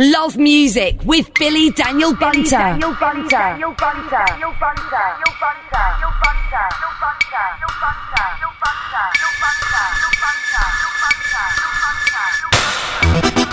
Love Music with Billy Daniel Bunter. Daniel Bunter. Daniel Bunter. Daniel Bunter. Daniel Bunter. Daniel Bunter. Daniel Bunter. Daniel Bunter. Daniel Bunter. Daniel Bunter. Daniel Bunter. Whoa.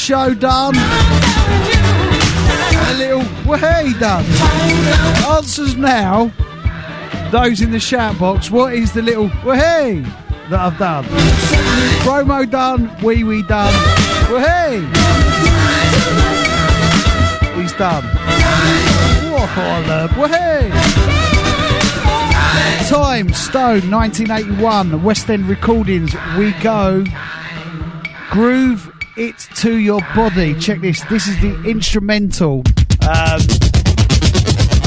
Show done. A little way done. Answers now. Those in the shout box. What is the little way that I've done? Promo done. Wee wee done. Way. He's done. Way. Time Stone 1981 West End Recordings. We go. Groove to your body. Check this. This is the instrumental. Um,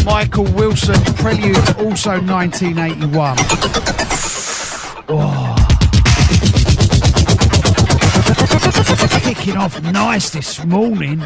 Michael Wilson Prelude, also 1981. Oh. Kicking off nice this morning.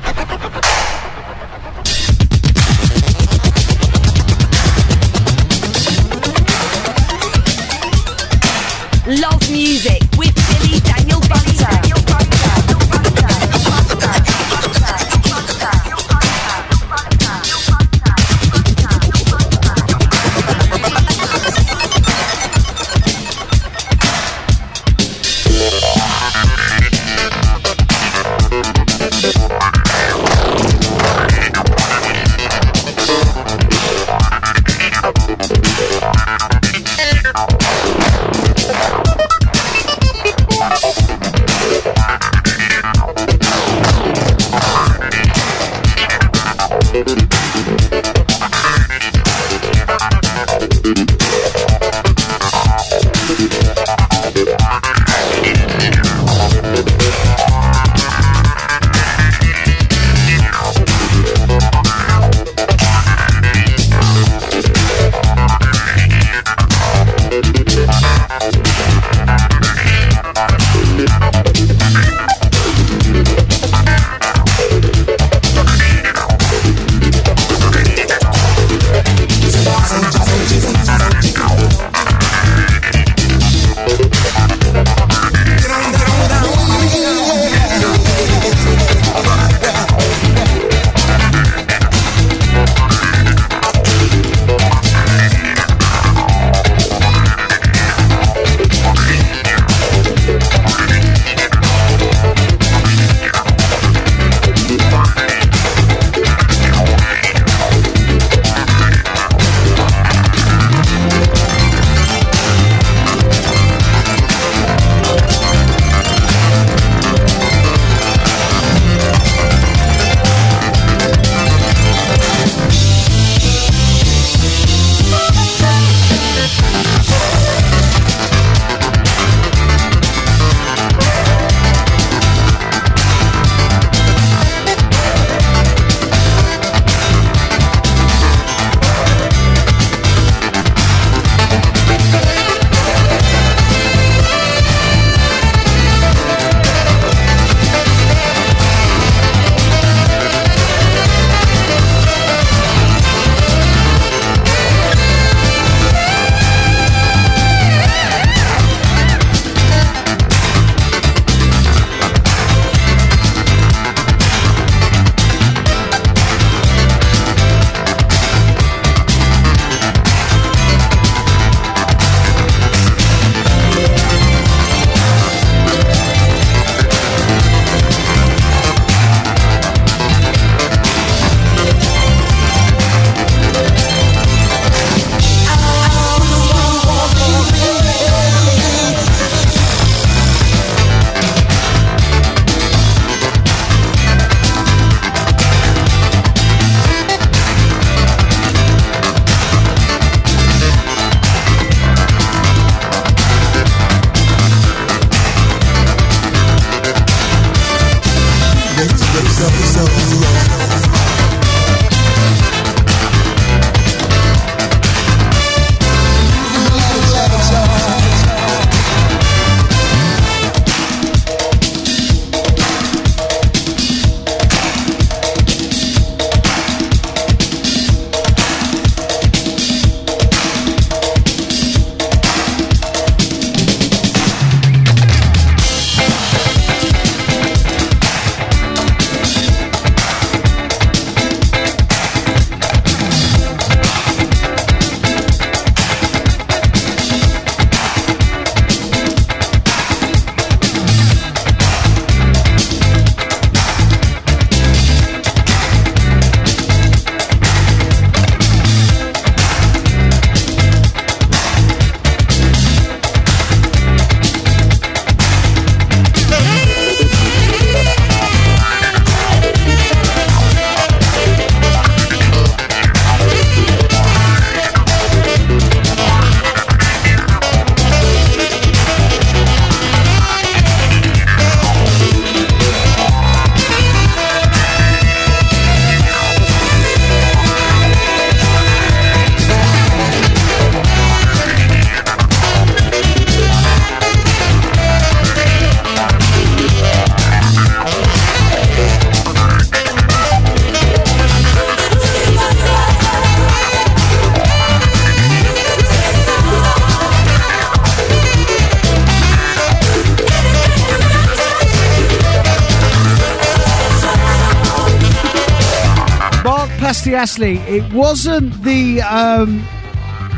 Pastiasli, it wasn't the um,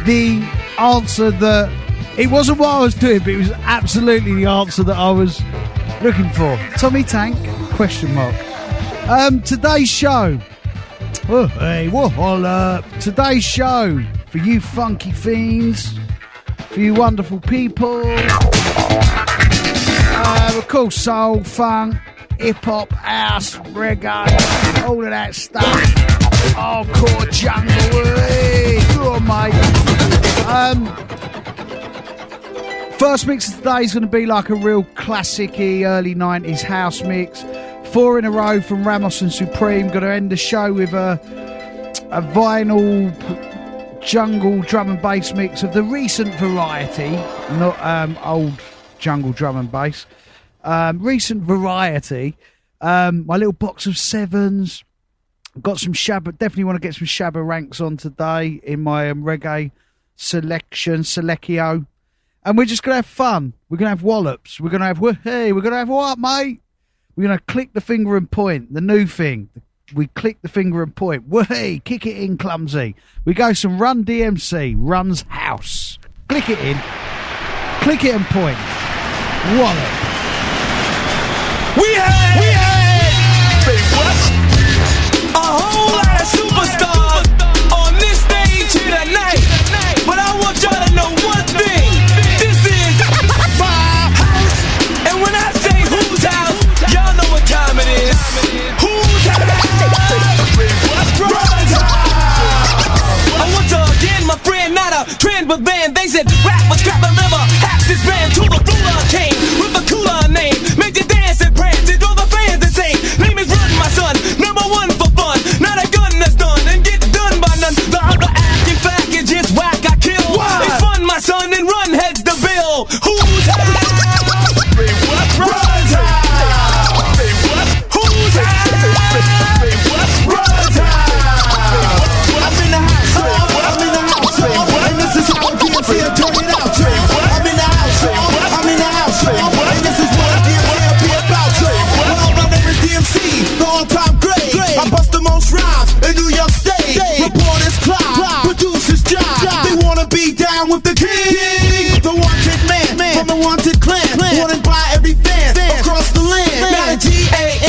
the answer that it wasn't what I was doing, but it was absolutely the answer that I was looking for. Tommy Tank? Question mark. Um, today's show. Oh, hey, what? Uh, today's show for you funky fiends, for you wonderful people. Uh, of course, soul, funk, hip hop, house, reggae, all of that stuff. Hardcore go on, mate. Um, first mix of today is going to be like a real classic early 90s house mix. Four in a row from Ramos and Supreme. Going to end the show with a, a vinyl jungle drum and bass mix of the recent variety, not um, old jungle drum and bass. Um, recent variety. Um, my little box of sevens. Got some Shabba. Definitely want to get some Shabba ranks on today in my um, reggae selection, Selecchio. And we're just going to have fun. We're going to have wallops. We're going to have, hey, we're going to have what, mate? We're going to click the finger and point, the new thing. We click the finger and point. Hey, kick it in, clumsy. We go some Run DMC, Run's House. Click it in. Click it and point. Wallop. We had, we had, but band. They said rap was crap, and remember, half this band to the ruler came with a cooler name. Make you dance and prance and all the fans insane. Name is Run, my son, number one for fun. Not a gun that's done and get done by none. The other acting fact is just whack, I kill. It's fun, my son, and run heads the bill. Who's clan. Wanted by every fan across the land. Now G A N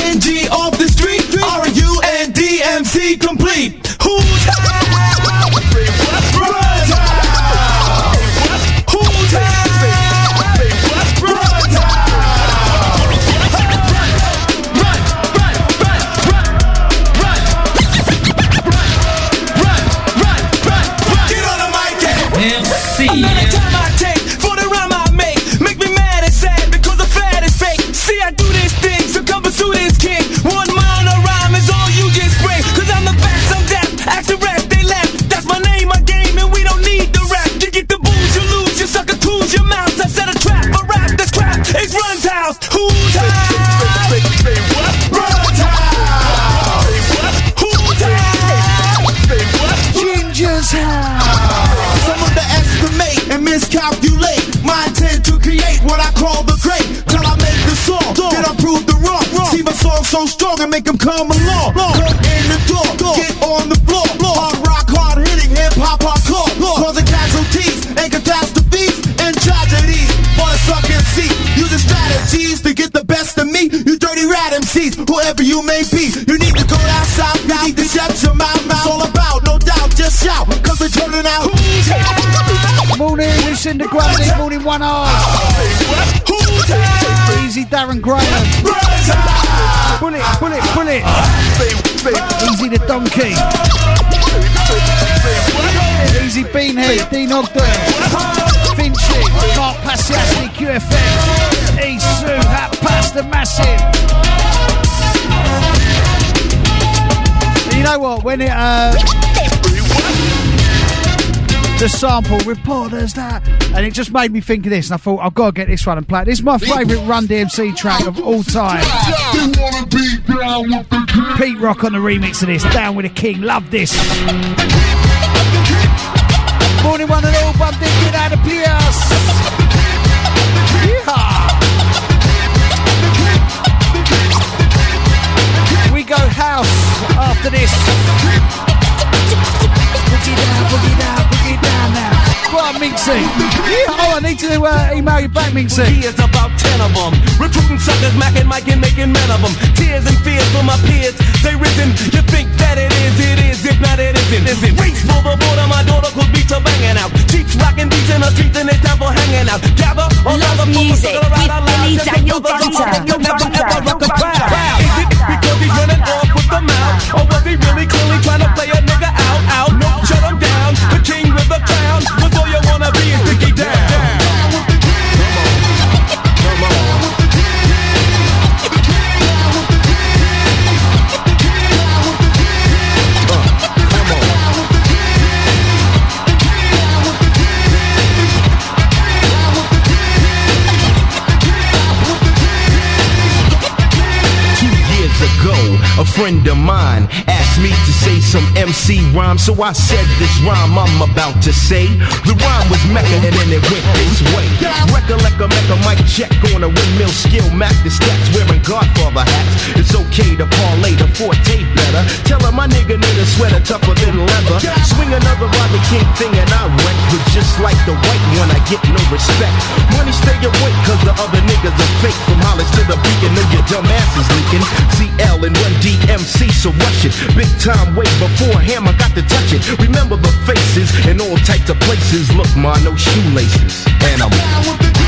so strong and make them come along. Come in the door, get on the floor. Hard rock, hard hitting, hip hop, hardcore. Causing casualties and catastrophes and tragedies. For the suck MC, using strategies to get the best of me. You dirty rat MCs, whoever you may be. You need to go south, you need to shut your mouth. It's all about, no doubt, just shout. Cause we're turning out. Morning, Lucinda Grundy. Morning, One house? Easy, Darren Graham. Bullet, bullet, bullet. Easy the donkey. Easy Beanhead, Dean Ogden. Finchy, Mark Passiassi, QFX. E Sue, Hat Pasta Massive. You know what? When it uh, the sample reporters that, and it just made me think of this, and I thought I've got to get this one and play it. This is my favourite Run DMC track of all time. Pete Rock on the remix of this. Down with the King. Love this. Morning one and all. Bumped in. Get out of Pierce. We go house after this. Minxie. Yeah, oh, I need to uh, email you back, Minxie. Years, about ten of them. Recruiting suckers, macking, Mike, and making men of them. Tears and fears for my peers. They risen. You think that it is, it is. If not, it isn't. Is it? Race for the border, my daughter could beats are banging out. Cheeks rocking beats in the streets, and it's time for hanging out. Gather all Love other music folks, with around Billy loud, Daniel together, Gunter. You'll never ever rock a crowd. Is it because he's running off with the mouth? Or was he really clearly trying to friend of mine asked me to say some MC rhyme, so I said this rhyme I'm about to say. The rhyme was Mecca and then it went this way. Recollect a Mecca mic check on a windmill skill, Mac the stats wearing Godfather hats. It's okay to parlay the forte better. Tell her my nigga need a sweater tougher than leather. Swing another Rodney King thing and I wreck, but just like the white one, I get no respect. Money stay awake, cause the other niggas are fake. From Hollis to the beacon, know your dumb it. Big time way before Hammer got to touch it. Remember the faces in all types of places. Look, ma, no shoelaces. And I'm You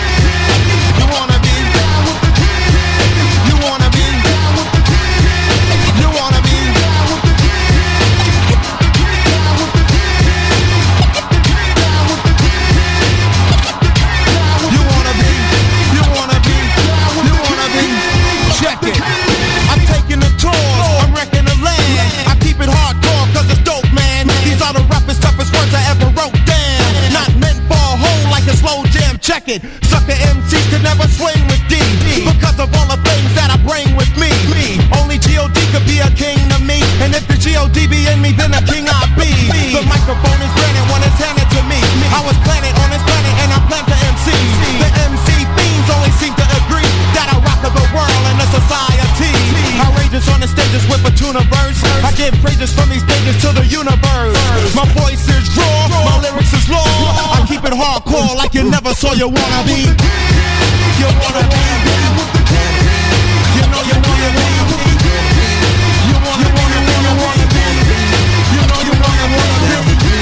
you you wanna be? You wanna be? You know you wanna be. You wanna, wanna, You know you wanna, wanna be.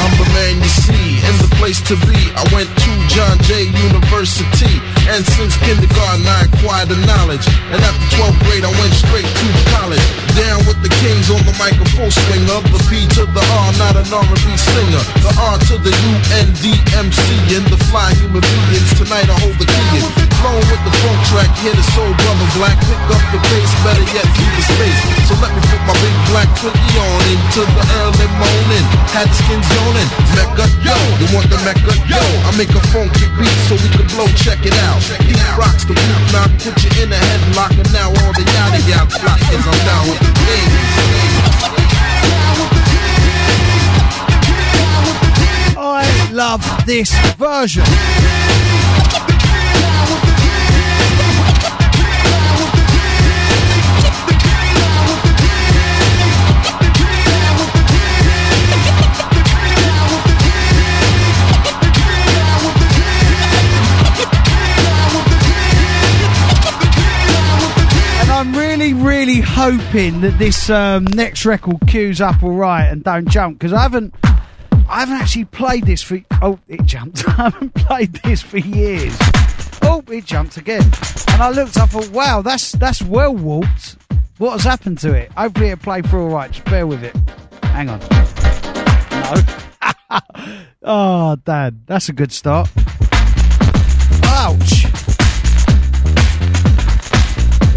I'm the man you see and the place to be. I went to John Jay University, and since kindergarten I acquired the knowledge. And after 12th grade, I went straight to college. Down with the kings on the microphone swinger, the P to the R, not an R&B singer. The R to the U N D M C and the fly human beings. Tonight I hold the key in. Flowing with the funk track, hear the soul brother black. Pick up the pace, better yet keep the space. So let me put my big black twinkie on into the early morning. Had the skins yawning. Mecca, yo, you want the Mecca, yo? I make a funky beat so we can blow. Check it out. Rocks the knock, put you in a headlock, and now all the yada yada is I'm down with the. I love this version. I'm really, really hoping that this um, next record queues up all right and don't jump because I haven't, I haven't actually played this for. Oh, it jumped. I haven't played this for years. Oh, it jumped again. And I looked. I thought, wow, that's that's well walked. What has happened to it? Hopefully it'll play through all right. Just bear with it. Hang on. No. oh, Dan, that's a good start. Ouch.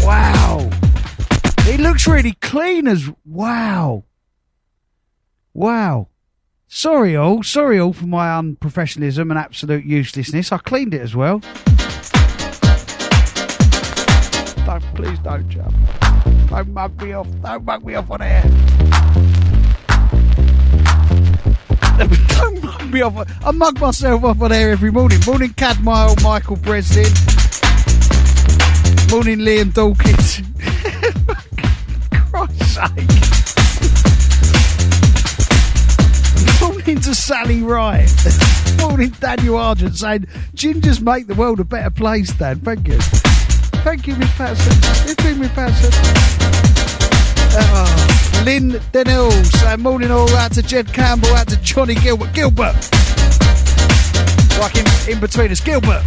Wow. It looks really clean as wow. Wow. Sorry all, sorry all for my unprofessionalism and absolute uselessness. I cleaned it as well. Don't please don't jump. Don't mug me off. Don't mug me off on air. don't mug me off. I mug myself off on air every morning. Morning, Cadmile, Michael Breslin. Morning, Liam Dawkins. Sake. Morning to Sally Wright. Morning, Daniel Argent saying, Gingers make the world a better place, Dan. Thank you. Thank you, Miss Patterson. It's been Miss Patterson. Oh, Lynn Denell saying, morning all out to Jed Campbell, out to Johnny Gilbert. Gilbert! Like in, in between us, Gilbert.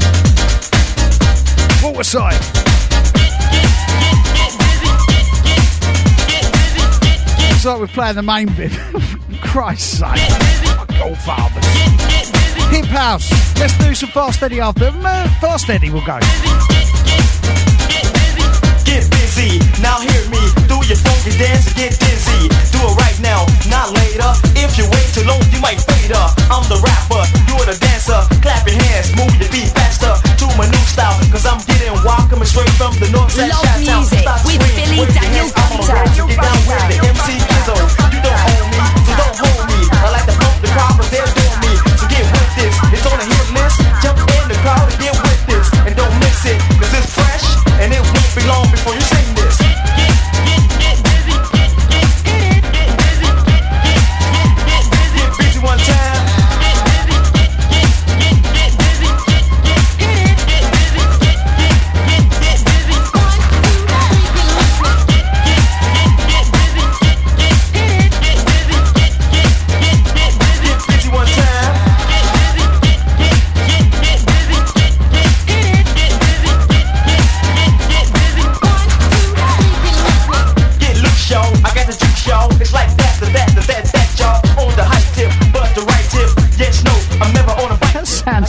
Waterside. It's like we're playing the main bit. Christ's sake. Go fathers. Hip house. Let's do some fast Eddie after. Uh, fast Eddie will go. Now hear me. Do your funky dance and get dizzy. Do it right now, not later. If you wait too long, you might fade up. I'm the rapper, you're the dancer. Clap your hands, move your feet faster to my new style. Cause I'm getting wild, coming straight from the north side. Love music with Billy Daniel hands, I'm on a Gunter. roll. Get down with the MC Izzo.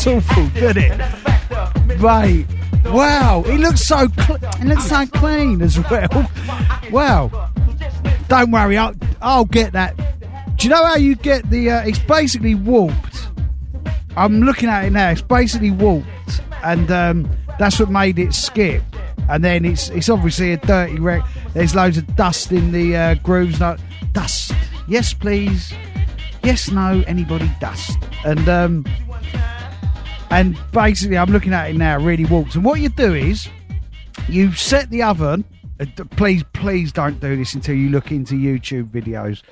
Awful, doesn't it? Mate. Wow, he looks so cl- looks so clean as well. Wow. Don't worry, I'll, I'll get that. Do you know how you get the? Uh, it's basically warped. I'm looking at it now. It's basically warped, and um, that's what made it skip. And then it's it's obviously a dirty wreck. There's loads of dust in the uh, grooves. No, dust. Yes, please. Yes, no. Anybody dust. And um, and basically I'm looking at it now, really warped. And what you do is you set the oven. uh, Please, please don't do this until you look into YouTube videos.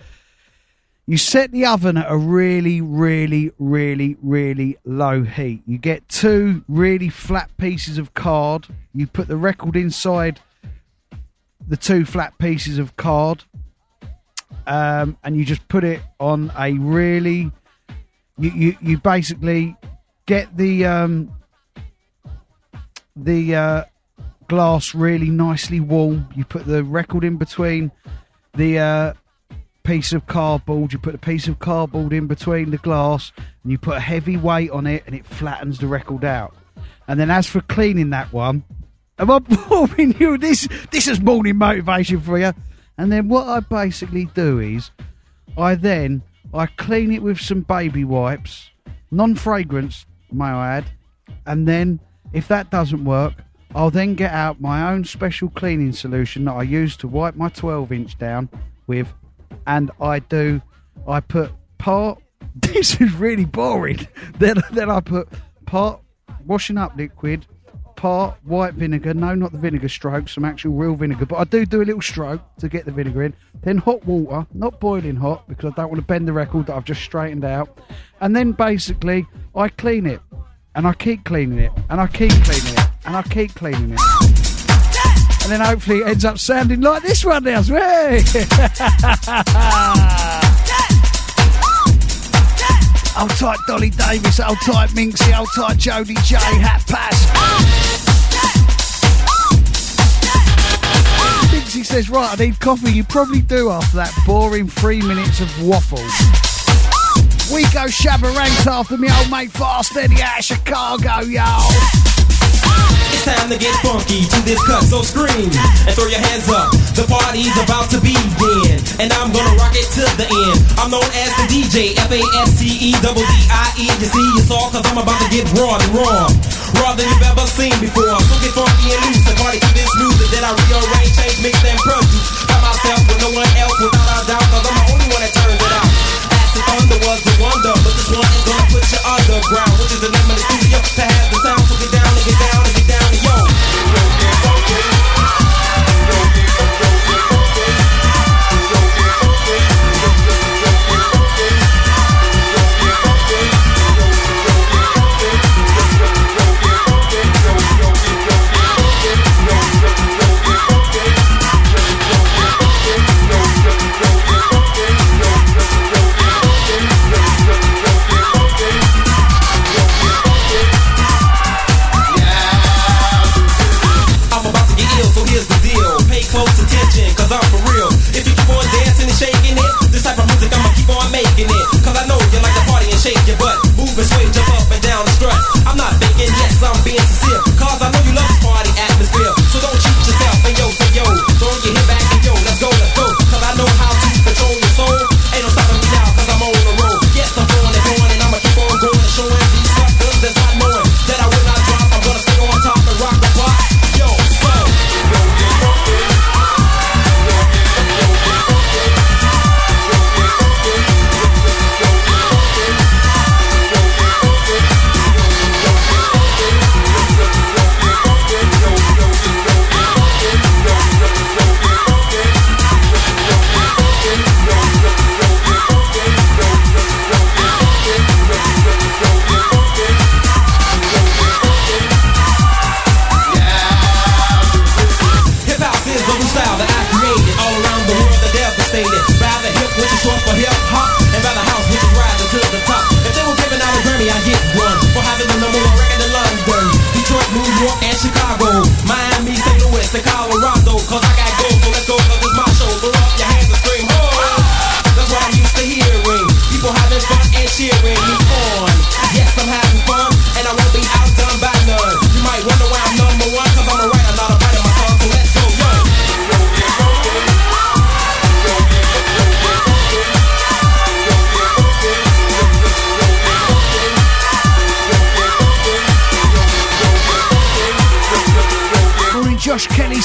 You set the oven at a really, really, really, really low heat. You get two really flat pieces of card. You put the record inside the two flat pieces of card, um, and you just put it on a really. You, you, you basically get the um, the uh, glass really nicely warm. You put the record in between the uh, piece of cardboard. You put a piece of cardboard in between the glass, and you put a heavy weight on it, and it flattens the record out. And then, as for cleaning that one, am I boring you? This this is morning motivation for you. And then what I basically do is, I then I clean it with some baby wipes, non-fragrance, may I add. And then, if that doesn't work, I'll then get out my own special cleaning solution that I use to wipe my 12 inch down with, and I do, I put part. This is really boring. then, then I put part washing up liquid, part white vinegar. No, not the vinegar stroke, some actual real vinegar. But I do do a little stroke to get the vinegar in. Then hot water, not boiling hot because I don't want to bend the record that I've just straightened out. And then basically I clean it, and I keep cleaning it, and I keep cleaning it, and I keep cleaning it. And then hopefully it ends up sounding like this one now. Old tight Dolly Davis, old tight Minxie, old tight Jodie J, Hat Pass. Minxie says, right, I need coffee. You probably do after that boring three minutes of waffle. We go Shabba Ranks after me old mate Fast Eddie out of Chicago, y'all. It's time to get funky to this cut, so scream and throw your hands up. The party's about to begin, and I'm gonna rock it to the end. I'm known as the DJ, F A S T E double D I E. You see, it's all cause I'm about to get raw and raw. Raw than you've ever seen before. So get funky and loose and party to this music that I rearrange, change, mix, and produce. By myself with no one else without a doubt, cause I'm the only one that turns it out. Thunder was the wonder, but this one gonna put you underground, which is the name of the studio to have the sound. So get down and get down and get down yo.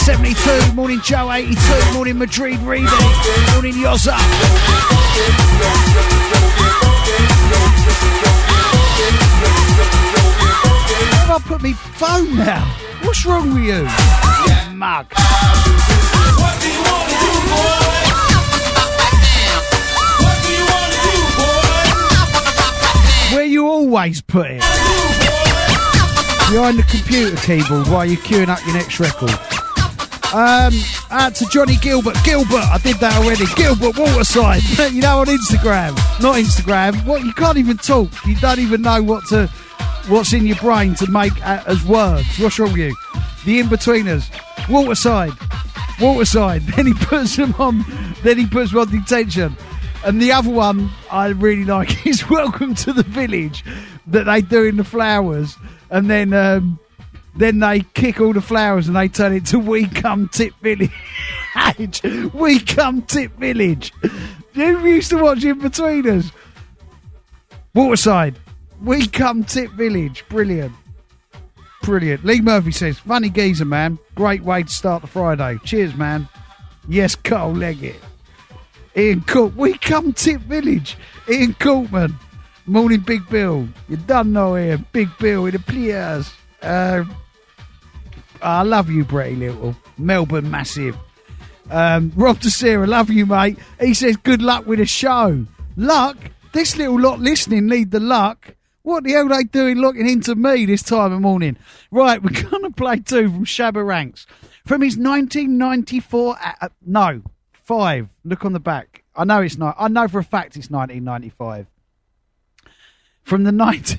72. Morning Joe 82. Morning Madrid Reedy. Morning Yozza. Have I put me phone now? What's wrong with you? You mug. Where you always put it? Behind the computer keyboard while you're queuing up your next record. Um, out to Johnny Gilbert. Gilbert, I did that already. Gilbert Waterside. you know on Instagram, not Instagram. What you can't even talk. You don't even know what to, what's in your brain to make as words. What's wrong with you? The Inbetweeners. Waterside. Waterside. Then he puts them on. Then he puts them on detention. And the other one I really like is Welcome to the Village that they do in the flowers. And then um, then they kick all the flowers and they turn it to We Come Tip Village. we Come Tip Village. You used to watch In Between Us. Waterside. We Come Tip Village. Brilliant. Brilliant. Lee Murphy says, funny geezer, man. Great way to start the Friday. Cheers, man. Yes, Cole Leggett. Ian Cook. We come Tip Village. Ian Cookman. Morning, Big Bill. You done know him. Big Bill in the players. Uh, I love you, Bretty Little. Melbourne Massive. Um, Rob DeSera, love you, mate. He says, good luck with the show. Luck? This little lot listening need the luck. What the hell are they doing looking into me this time of morning? Right, we're going to play two from Shabba Ranks. From his 1994... Uh, no, five. Look on the back. I know it's not. I know for a fact it's 1995. From the night...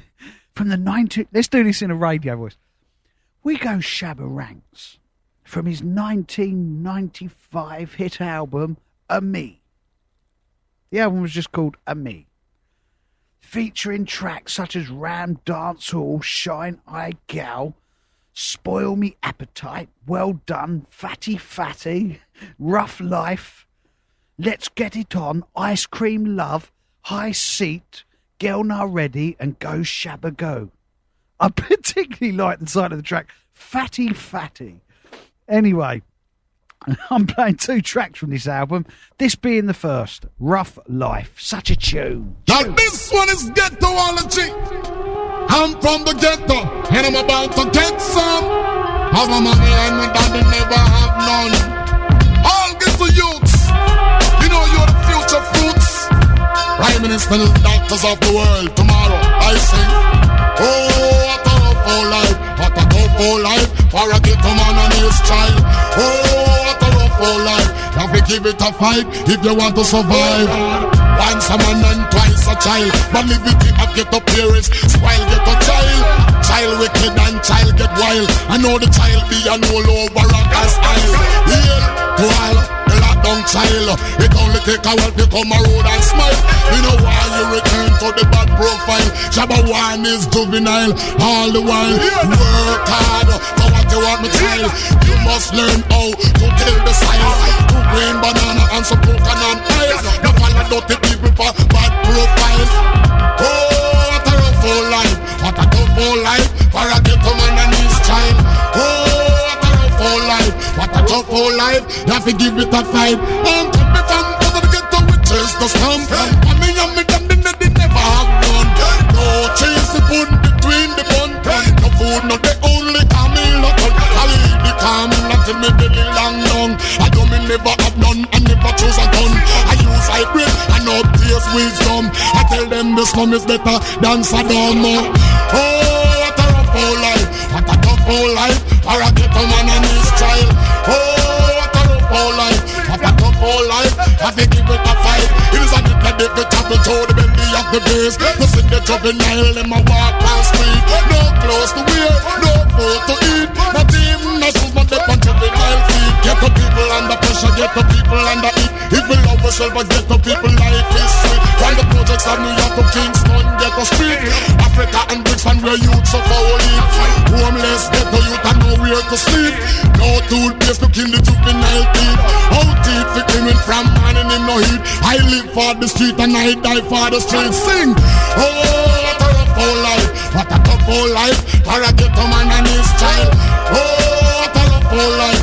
From the 90... Let's do this in a radio voice. We go Shabba Ranks from his 1995 hit album, A Mi. The album was just called A Mi. Featuring tracks such as Ram Dance Hall, Shine Eye Gal, Spoil Me Appetite, Well Done, Fatty Fatty, Rough Life, Let's Get It On, Ice Cream Love, High Seat, Girl Now Ready, and Go Shabba Go. I particularly like the side of the track, Fatty Fatty. Anyway, I'm playing two tracks from this album, this being the first, Rough Life. Such a tune. Now this one is ghettoology. I'm from the ghetto, and I'm about to get some. Have my money and my daddy never have none. All ghetto youths, you know you're the future fruits. Prime Minister, doctors of the world. Tomorrow I sing. Oh, what a rough life, what a tough life for a ghetto man and his child. Oh, what a rough life. You have to give it a fight if you want to survive. Once a man and twice a child. But liberty of get up parents, spoil get a child. Child wicked and child get wild. I know the child be an all over a gas aisle. Here to all lockdown child. It only take a while to come a road and smile. You know why you return to the bad profile. Shabba one is juvenile all the while. Work hard for what you want, my child. You must learn how to kill the silence. Two green banana and some coconut oil. No follow dirty people for bad profiles. Oh, what a rough old life. What a tough old life Old life. You have to give it a fight. I'm um, coming from over the ghetto with chase the slum. I mean, I'm me them, they never have none. No cheese the bun between the bun. No food, no they only camel nothing. I eat the camel until me belly long long. I don't me never have none. I never choose a gun. I use hybrid and no tears wisdom. I tell them the slum is better than Saddam. Oh, what a rough old life. What a tough old life. For a ghetto man and I think give it a fight. It is a if it happens to the belly of the base. The see the juvenile, them a walk on street. No clothes to wear, no food to eat. Not even no shoes, but they punch juvenile feet. Get the people under pressure, get the people under heat. If we love ourselves, but get the people life is sweet. From the projects of New York to Kingston, get the street. Africa and Brixton, where youths of our lead. Homeless, get the youth and nowhere to sleep. No toothpaste to kill the juvenile teeth. Out teeth for cleaning from man in him no heat. I live for the street and I die for the street. Sing. Oh, what a rough old life. What a tough old life. For a ghetto man and his child. Oh, what a old life.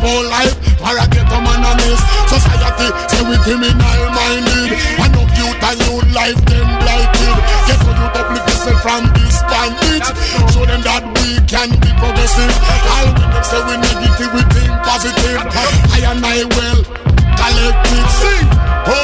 for life. Or a ghetto man a miss. Society say we criminal minded. I know youth and youth life them blighted. Get to youth uplift yourself from this bandage. Show them that we can be progressive. All we them say we negative, we think positive. I and I will collective sing. Oh,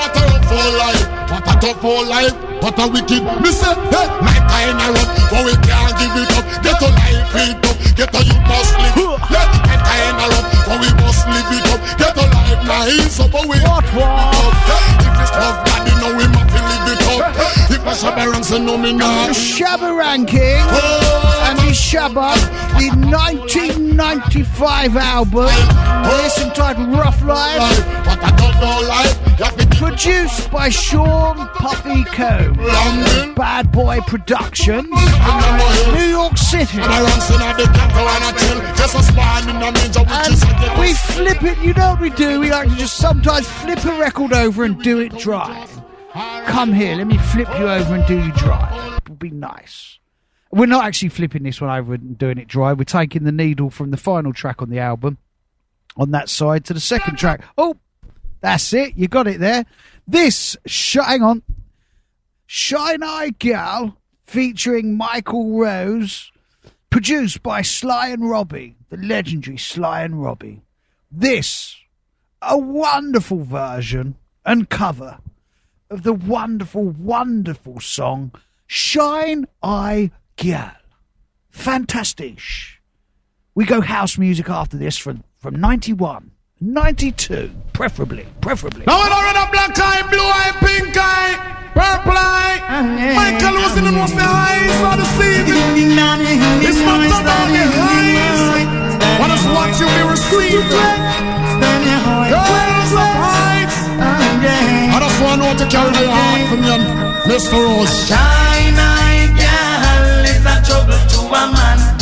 what a rough for life. Tough for life. What a wicked. Me say, hey, my kind of rough, but we can't give it up. Get a life it up. Get a you must live. Yeah, my kind of rough, but we must live it up. Get a life nice up, but we What, what? If it's tough, you know we must live it up. If I balance, you know me The now. Shabba ranking. Oh, and the Shabba, the 1995 album. Oh. This entitled Rough Life. But I tough no life. You have to Produced by Sean Puffy Combs. London. Bad Boy Productions. New York City. And I run sin at the ghetto and I chill. Just a spawn in the ninja, which is a And ghetto. we flip it, you know what we do? We like to just sometimes flip a record over and do it dry. Come here, let me flip you over and do you dry. It would be nice. We're not actually flipping this one over and doing it dry. We're taking the needle from the final track on the album on that side to the second track. Oh, that's it. You got it there. This, sh- hang on. Shine Eye Gal featuring Michael Rose, produced by Sly and Robbie, the legendary Sly and Robbie. This, a wonderful version and cover of the wonderful, wonderful song Shine Eye Gal. Fantastic. We go house music after this from, from 91, 92, preferably, preferably. Now we don't run a black eye, blue eye, pink eye, purple eye. Michael was in the most the eyes of the season. It's not about the eyes. What is what you be received? Girls of heights. I just want to carry the heart from you, Mr. Rose. Shine eye girl is a trouble to a man.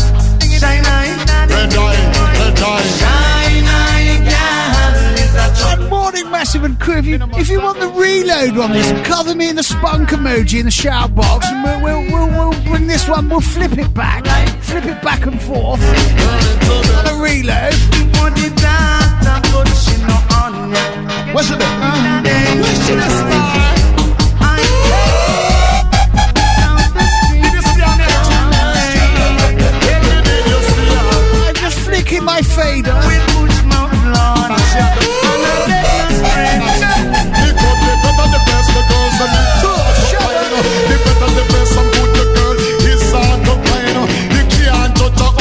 Massive and Crew. If you, if you want the reload on this, cover me in the spunk emoji in the shout box, and we'll, we'll, we'll, we'll bring this one, we'll flip it back, flip it back and forth. On a reload. Put it down, down, but she no on ya. What's it? What's it? I'm just flicking my fader.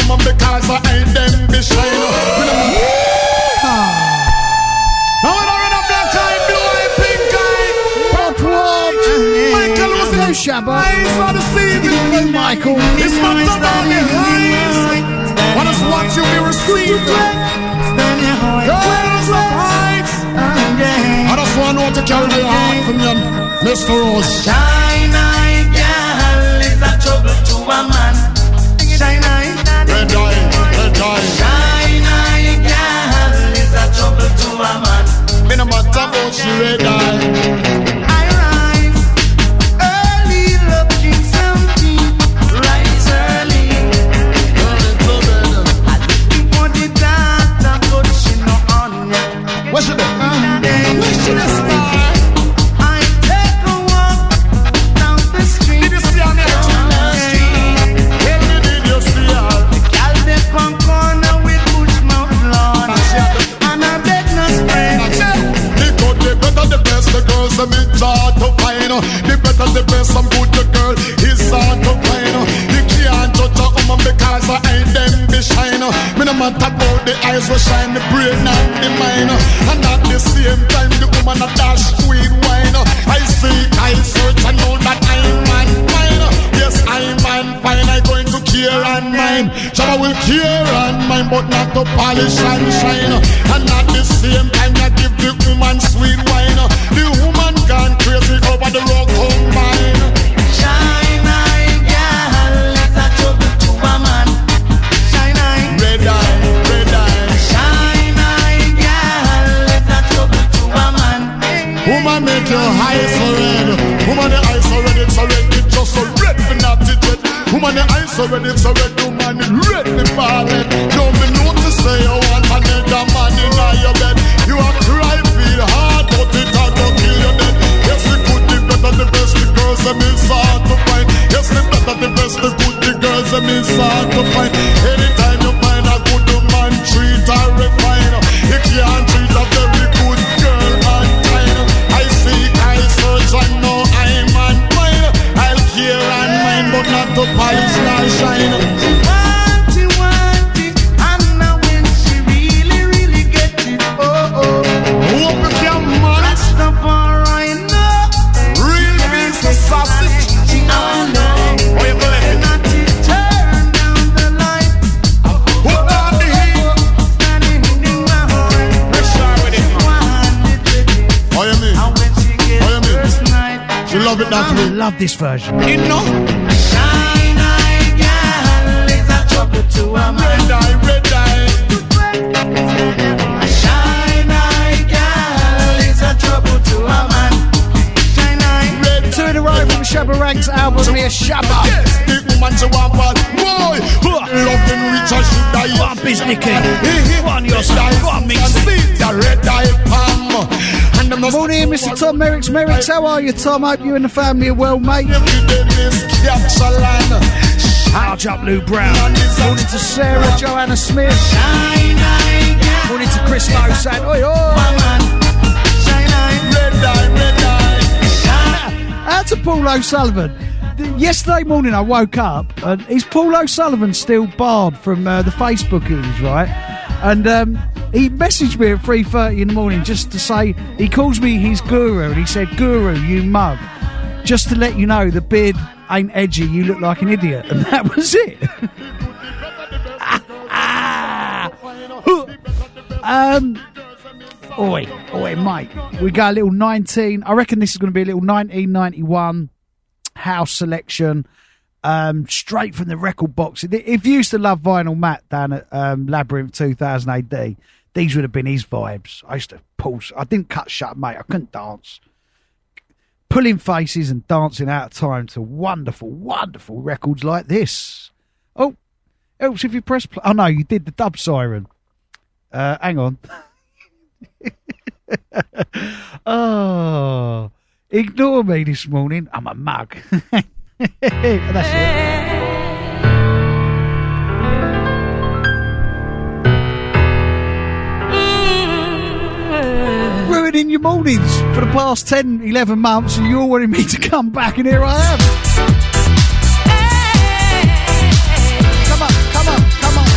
Because I ain't them be shine. Now we don't run a black eye, blue eye, pink eye. What, what? Michael was in Go, the Shabba. eyes of the season. Go, Michael. It's not about the eyes. What is what you be received? Girls of heights. I just want to carry the heart from you, Mr. Rose. Shine eye girl is a trouble to a man. Shine no matter about she red eye. To find. Uh, the better, the best, some good, the girl is hard to find. The can't judge a woman because I ain't them be shine. Uh, me no matter about the eyes will shine, the brain and the mind. And at the same time, the woman a dash sweet wine. I see, I search, I know that I'm man fine. Yes, I'm man fine. I'm going to care and mine. Shabba will care and mine, but not to polish and shine. And at the same time, I give the woman sweet wine. The woman gone crazy over the rock combine. Shine eye, girl, trouble to a man. Shine eye, Red eye, red eye. shine eye, girl, trouble to a man. Woman make your eyes so red. Woman the eyes so red, it's so red, it's just so red for not it red. Woman the eyes so red, it's so red, woman it red falling. Don't be to say you want another man in your bed. You a cry, feel hard, but it them is hard to find. Yes, the better, the best, the good, the girls them is hard to find. Anytime you find a good man, treat her refine. You can't treat a very good girl and kind. I seek, I search, I know I'm on mine. I'll care and mine, but not to polish nor shine. Love I way. love this version. You know? shine eye girl is a trouble to a man. Red eye, red eye. Shine eye girl is a trouble to a man. Shine eye. Red in a row from Shabba Ranks album, A Mi Shabba. Yes, the woman she want bad boy. Loving rich as she die. One Bizniki. One your Die. One mix. The red eye palm. And them no Morning, Mr. Tom Merricks. Merricks, how are you, Tom? Hope you and the family are well, mate. Charge up, Lou Brown. Morning to Sarah, Joanna Smith. Morning to Chris Lowe saying, oi, oi. Out to Paul O'Sullivan. Yesterday morning I woke up and is Paul O'Sullivan still barred from uh, the Facebookings, right? And um, he messaged me at 3.30 in the morning just to say, he calls me his guru and he said, Guru, you mug. Just to let you know the beard ain't edgy, you look like an idiot. And that was it. um, oi, oi, mate. We got a little 19. I reckon this is going to be a little 1991 house selection. Um, straight from the record box. If you used to love vinyl Matt down at um, Labyrinth 2000 AD, these would have been his vibes. I used to pulse. I didn't cut shut, mate. I couldn't dance. Pulling faces and dancing out of time to wonderful, wonderful records like this. Oh, helps if you press play. Oh, no, you did the dub siren. Uh, hang on. oh, ignore me this morning. I'm a mug. That's it. Ruining your mornings for the past 10, 11 months, and you're wanting me to come back, and here I am. Come on, come on, come on.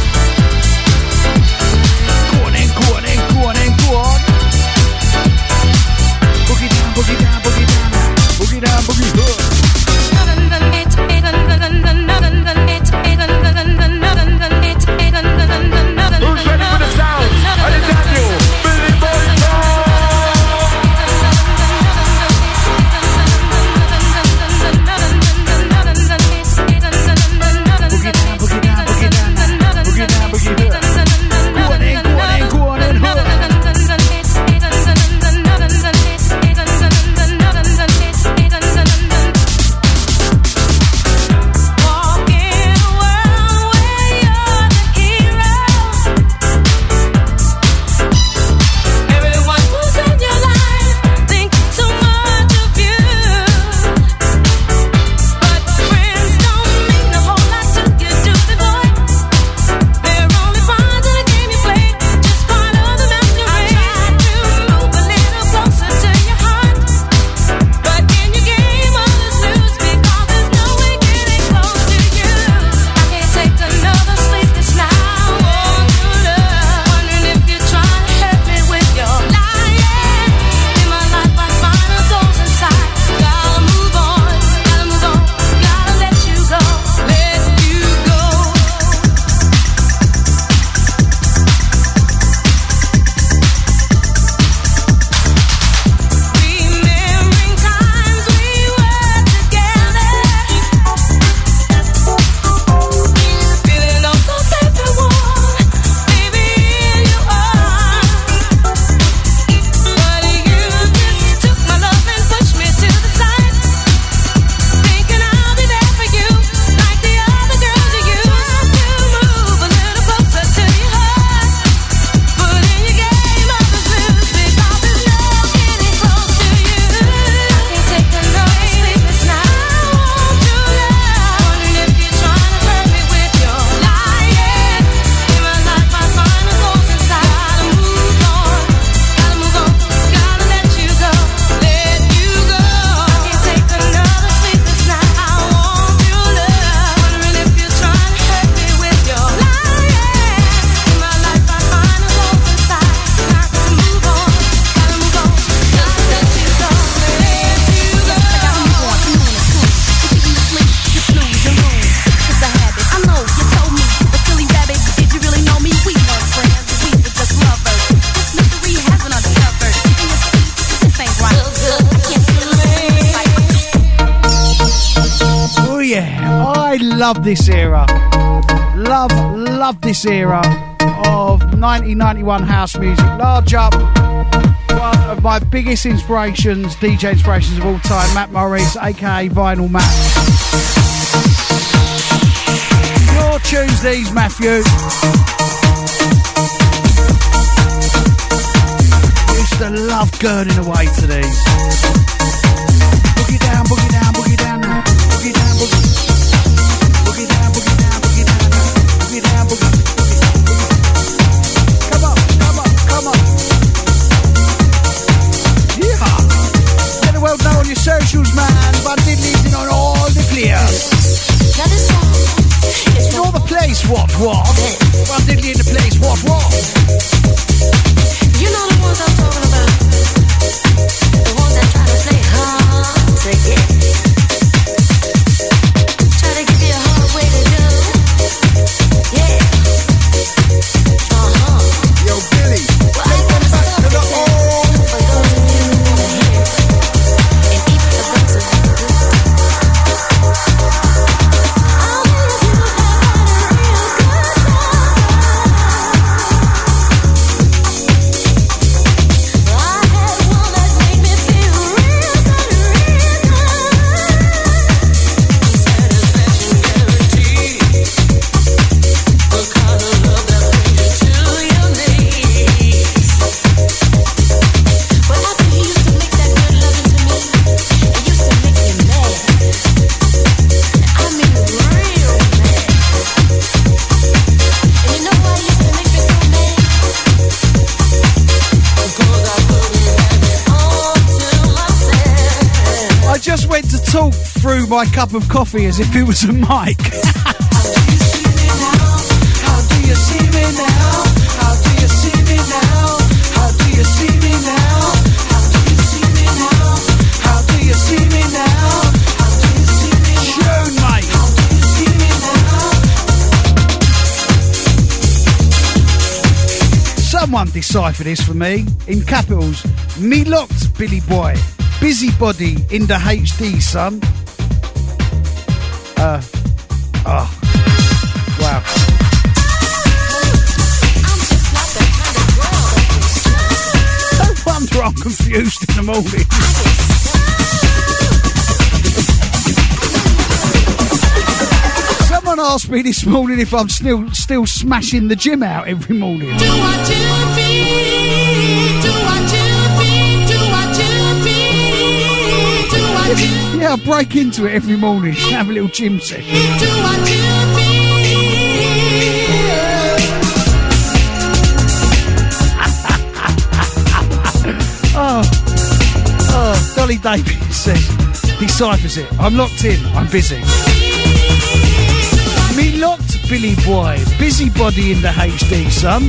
Go on in, go on in, go on in, go on. Boogie down, boogie down, boogie down, boogie down, boogie down. Love this era. Love, love this era of 1991 house music. Large up, one of my biggest inspirations, DJ inspirations of all time, Matt Morris, aka Vinyl Matt. Your Tuesdays, Matthew. Used to love girding away to these. Boogie down, boogie down, boogie down now. Boogie down, boogie. Boogie what, what? But in the place, what, what? See me now? Tune, mate. How do you see me now? Someone decipher this for me in capitals. Me locked, Billy Boy. Busybody in the HD, son. Of girl that gets No wonder I'm confused in the morning. Someone asked me this morning if I'm still still smashing the gym out every morning. Yeah, I break into it every morning. Have a little gym session. do what you. Oh, oh, Dolly Davies says, deciphers it. I'm locked in. I'm busy. Me locked, Billy Boy. Busybody in the HD, son.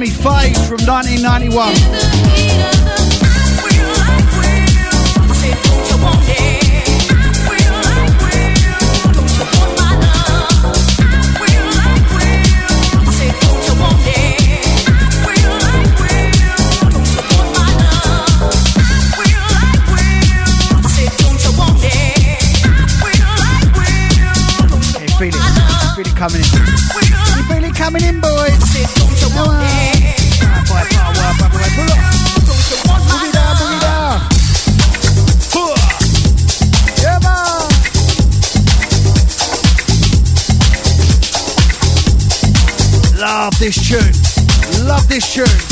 Me faves from 1991. This tune. Love this tune.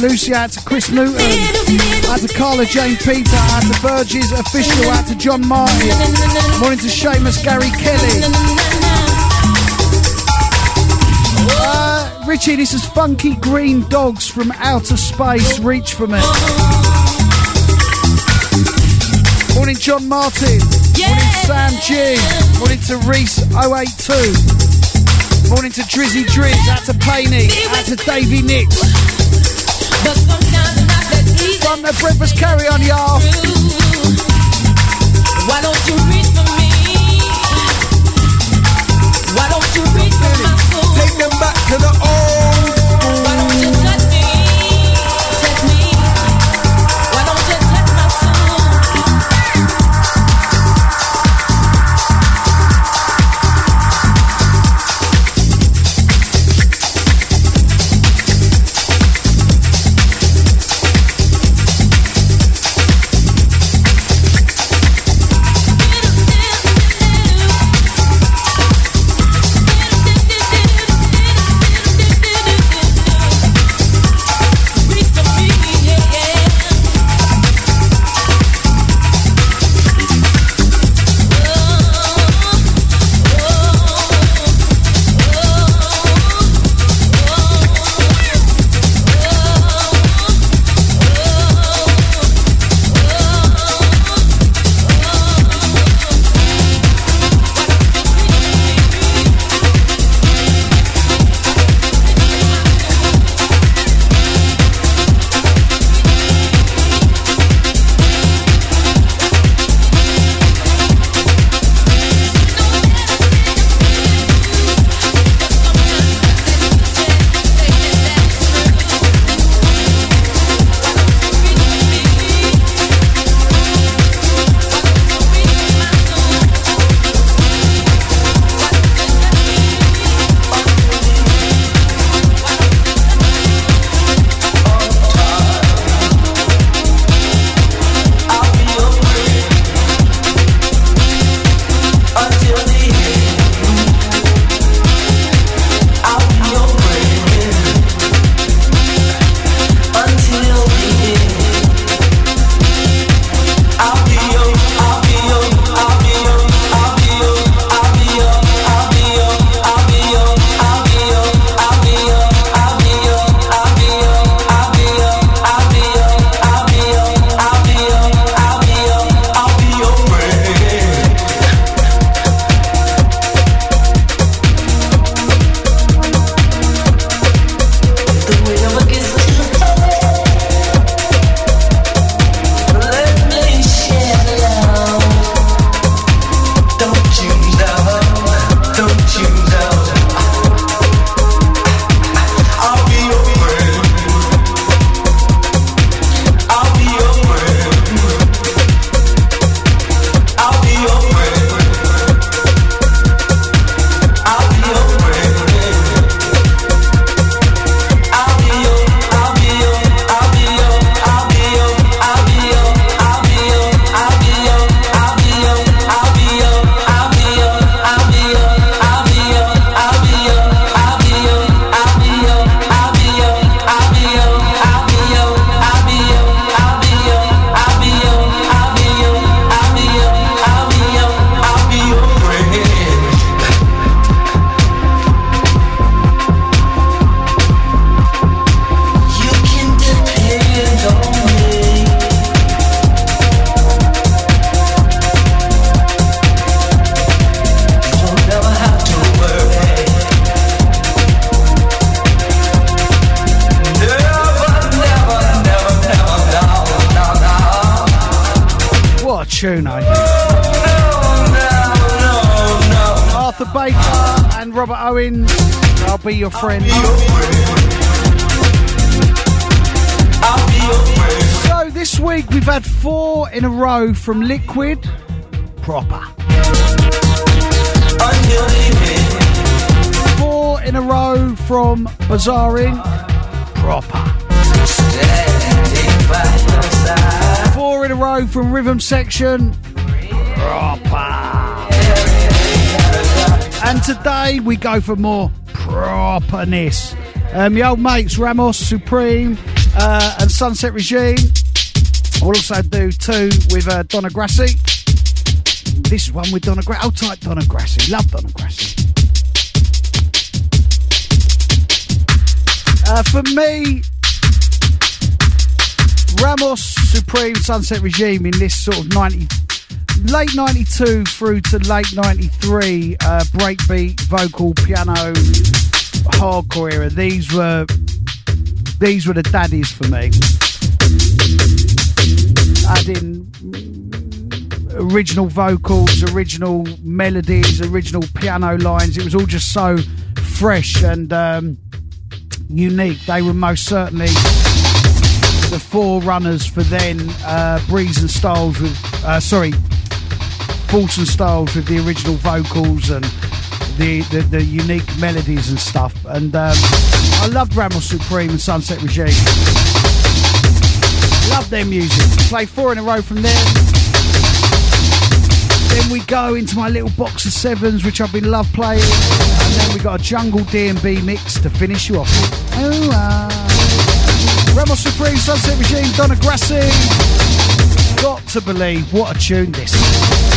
Lucy. Out to Chris Newton. Out to Carla Jane Peter. Out to Burgess Official. Out to John Martin. Morning to Seamus Gary Kelly. Uh, Richie, this is Funky Green Dogs from Outer Space. Reach for me. Morning, John Martin. Morning, Sam G. Morning to Reese 082. Morning to Drizzy Driz. Out to Paney. Out to Davey Nicks. From the breakfast carry on, y'all. Why don't you reach for me? Why don't you reach for my soul? Take them back to the old Tune, eh? Arthur Baker and Robert Owens. I'll be your friend. So this week we've had four in a row from Liquid Proper. Four in a row from Bizarre Inc Proper. Four in a row from Rhythm Section Proper. And today we go for more properness. Um, the old mates Ramos Supreme uh, and Sunset Regime. We'll also do two with uh, Donna Grassi. This is one with Donna Grassi. I'll type Donna Grassi. Love Donna Grassi. Uh, for me, Ramos Supreme Sunset Regime in this sort of 90, late 92 through to late 93 uh, breakbeat, vocal, piano, hardcore era. These were these were the daddies for me. Adding original vocals, original melodies, original piano lines. It was all just so fresh and um, unique. They were most certainly forerunners for then uh, Breeze and Styles with, uh, sorry, Force and Styles with the original vocals and the, the, the unique melodies and stuff. And um, I loved Ramos Supreme and Sunset Regime. Love their music. Play four in a row from there. Then we go into my little box of sevens, which I've been love playing. And then we got a Jungle D&B mix to finish you off. Oh, uh, Ramos Supreme, Sunset Regime, Donna Grassi. Got to believe what a tune this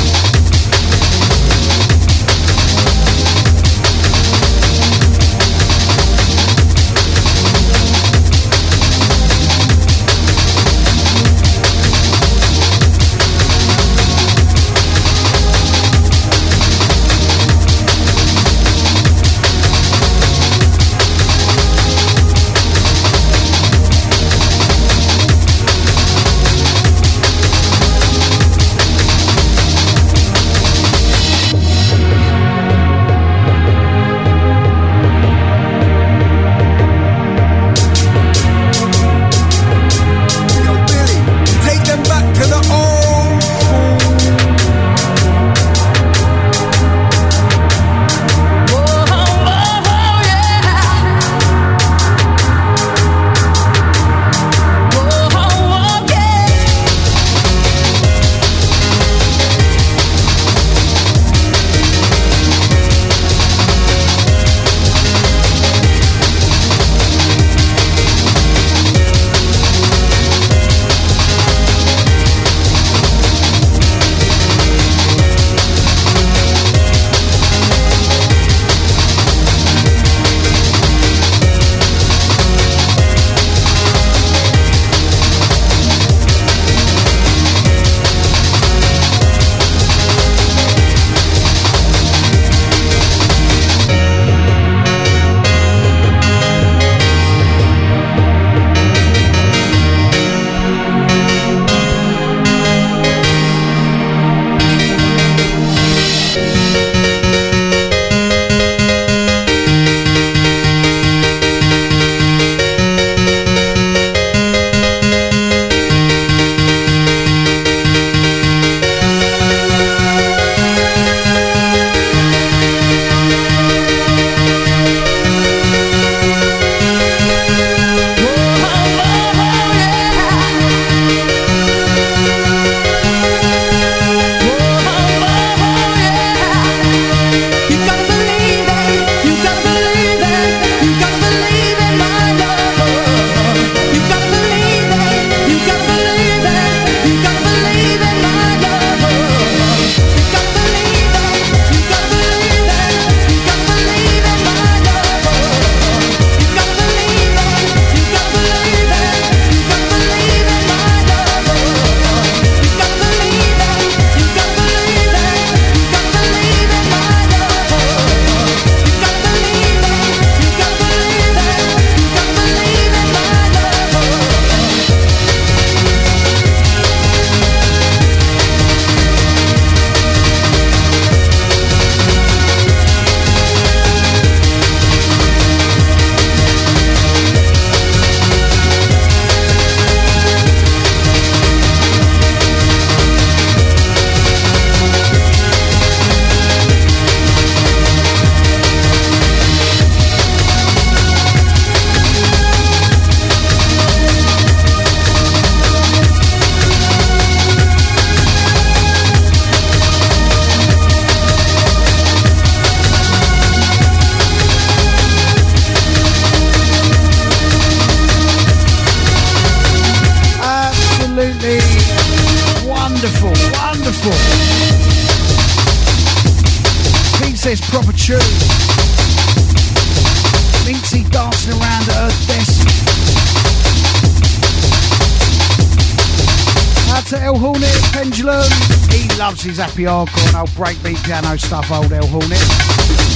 his happy hardcore old breakbeat piano stuff, old El Hornet.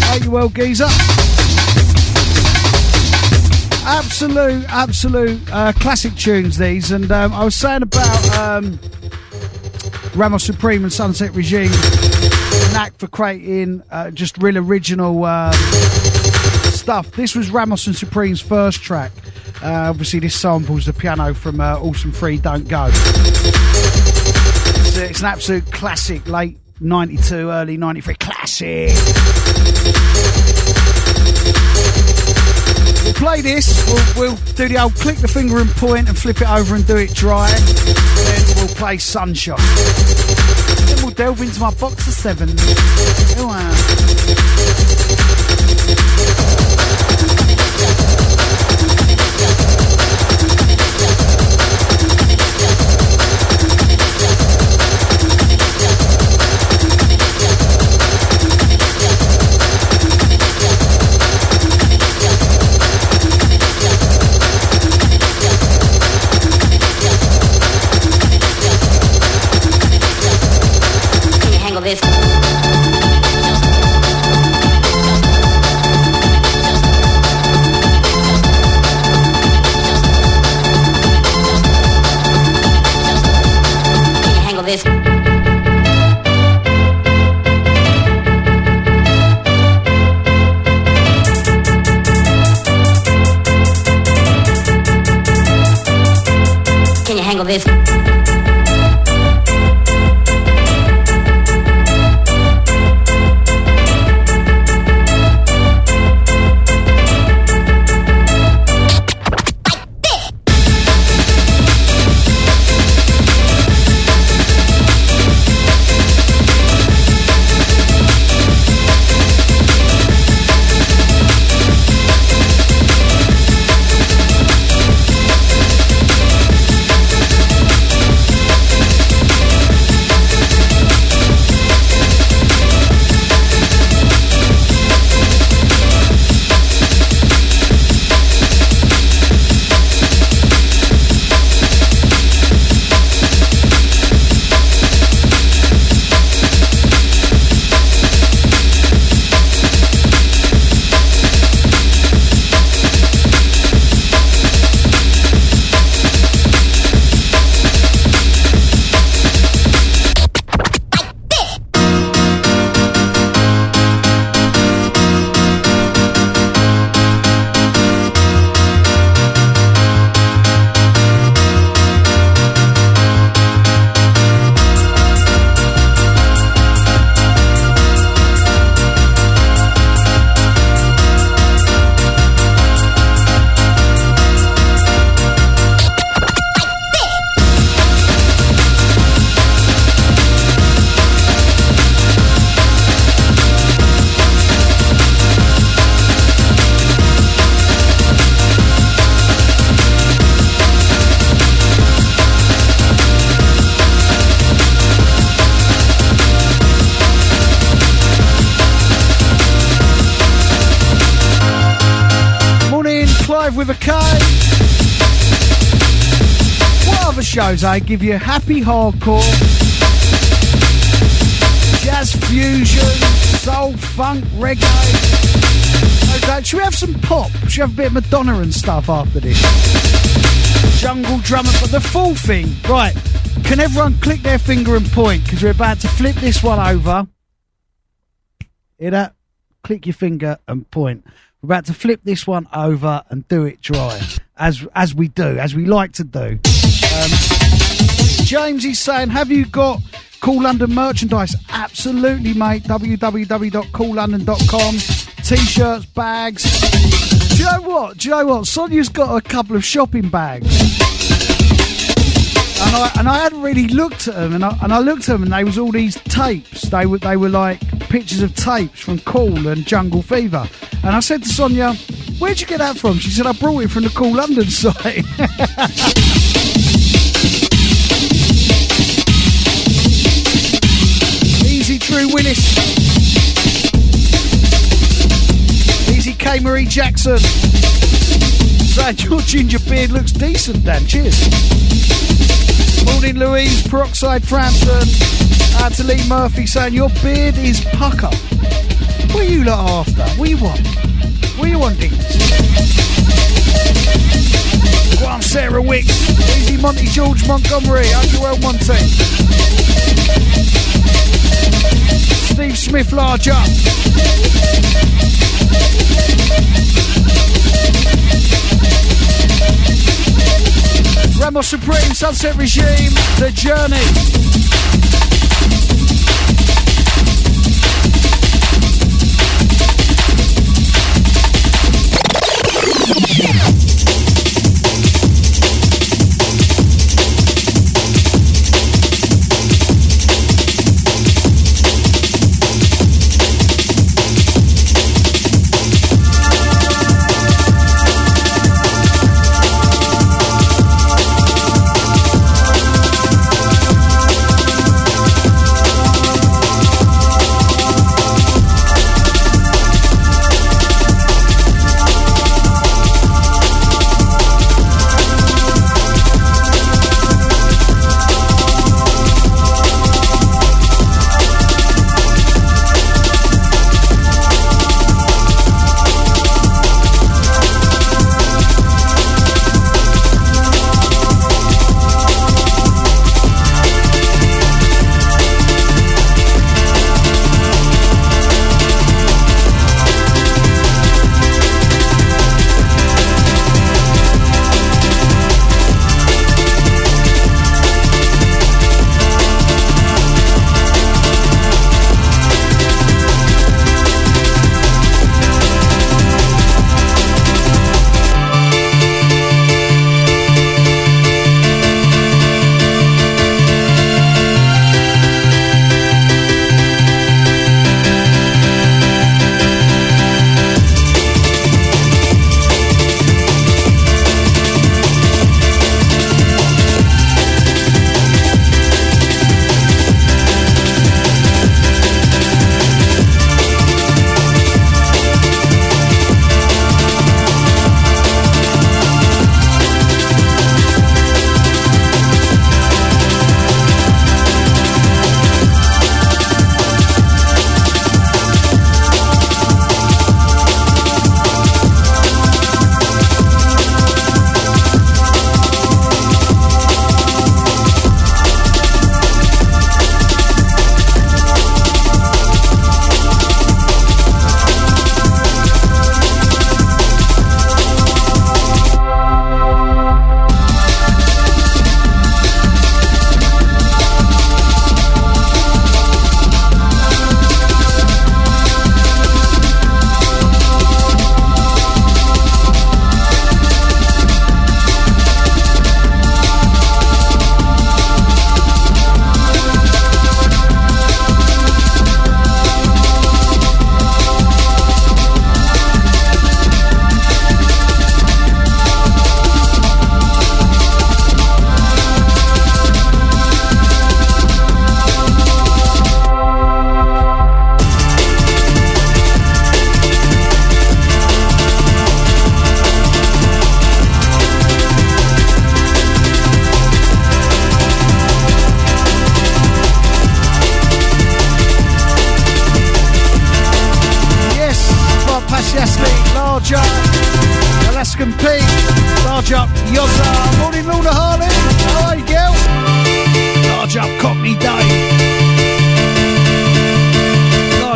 Hope you well, geezer. Absolute, absolute uh, classic tunes, these. And um, I was saying about um, Ramos Supreme and Sunset Regime, knack for creating uh, just real original um, stuff. This was Ramos and Supreme's first track. Uh, obviously, this samples the piano from uh, Awesome 3 Don't Go. It's, an absolute classic, late 92, early 93 classic. We'll play this, we'll, we'll do the old click the finger and point and flip it over and do it dry. Then we'll play Sunshine. Then we'll delve into my box of seven. Wow. Handle this? Eh? Give you happy hardcore, jazz fusion, soul, funk, reggae. Should we have some pop? Should we have a bit of Madonna and stuff after this? Jungle drummer, but the full thing. Right, can everyone click their finger and point? Because we're about to flip this one over. Hear that? Click your finger and point. We're about to flip this one over and do it dry, as as we do, as we like to do. Um, James is saying, "Have you got Kool London merchandise?" Absolutely, mate. www.koollondon.com. T-shirts, bags. Do you know what? Do you know what? Sonia's got a couple of shopping bags. And I, and I hadn't really looked at them, and I, and I looked at them, and they was all these tapes. They were they were like pictures of tapes from Kool and Jungle Fever. And I said to Sonia, "Where'd you get that from?" She said, "I brought it from the Kool London site." Easy, True Willis. K. Marie Jackson. Saying your ginger beard looks decent, Dan. Cheers. Morning, Louise. Peroxide Frampton. Out to Lee Murphy saying your beard is pucker. What are you lot after? What you want? What you want, Dings? Go on, Sarah Wicks. Easy Monty George Montgomery. Hope you well, Monty. Smith, large up. Ramos Supreme, Sunset Regime, The Journey. Yes,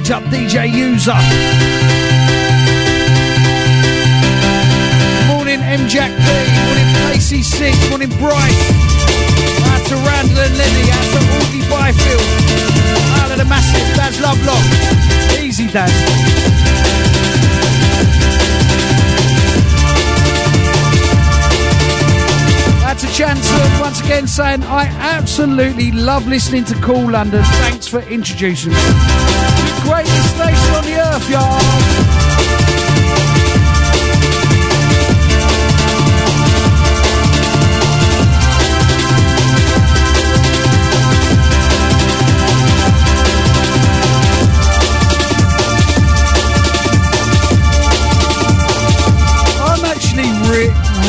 Large up DJ User. Morning M Jack P. Morning Pacey Six. Morning Bright. Out to Randall and Lenny. Out to Augie Byfield. Out of the massive. Dad's Love Lock. Easy. Out to Jansen once again saying, I absolutely love listening to Kool London. Thanks for introducing me greatest station on the earth, y'all.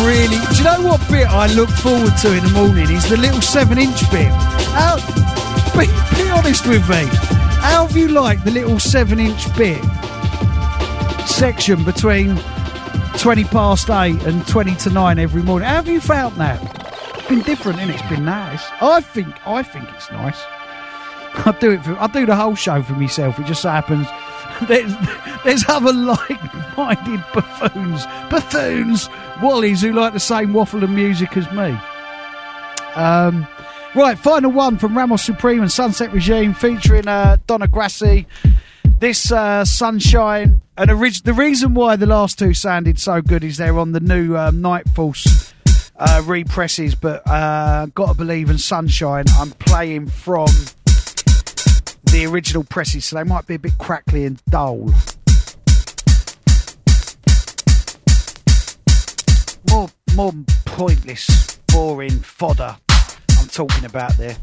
really. Do you know what bit I look forward to in the morning is the little seven inch bit. Out, be, be honest with me. How have you liked the little seven-inch bit section between twenty past eight and twenty to nine every morning? How have you found that? It's been different, and it? it's been nice. I think. I think it's nice. I do it. For, I do the whole show for myself. It just so happens there's there's other like-minded buffoons, buffoons, wallies who like the same waffle and music as me. Um, right, final one from Ramos Supreme and Sunset Regime featuring uh, Donna Grassi. This uh, Sunshine, and orig- the reason why the last two sounded so good is they're on the new um, Night uh, represses, but uh, Gotta Believe and Sunshine, I'm playing from the original presses, so they might be a bit crackly and dull. More, more pointless, boring fodder. Talking about there.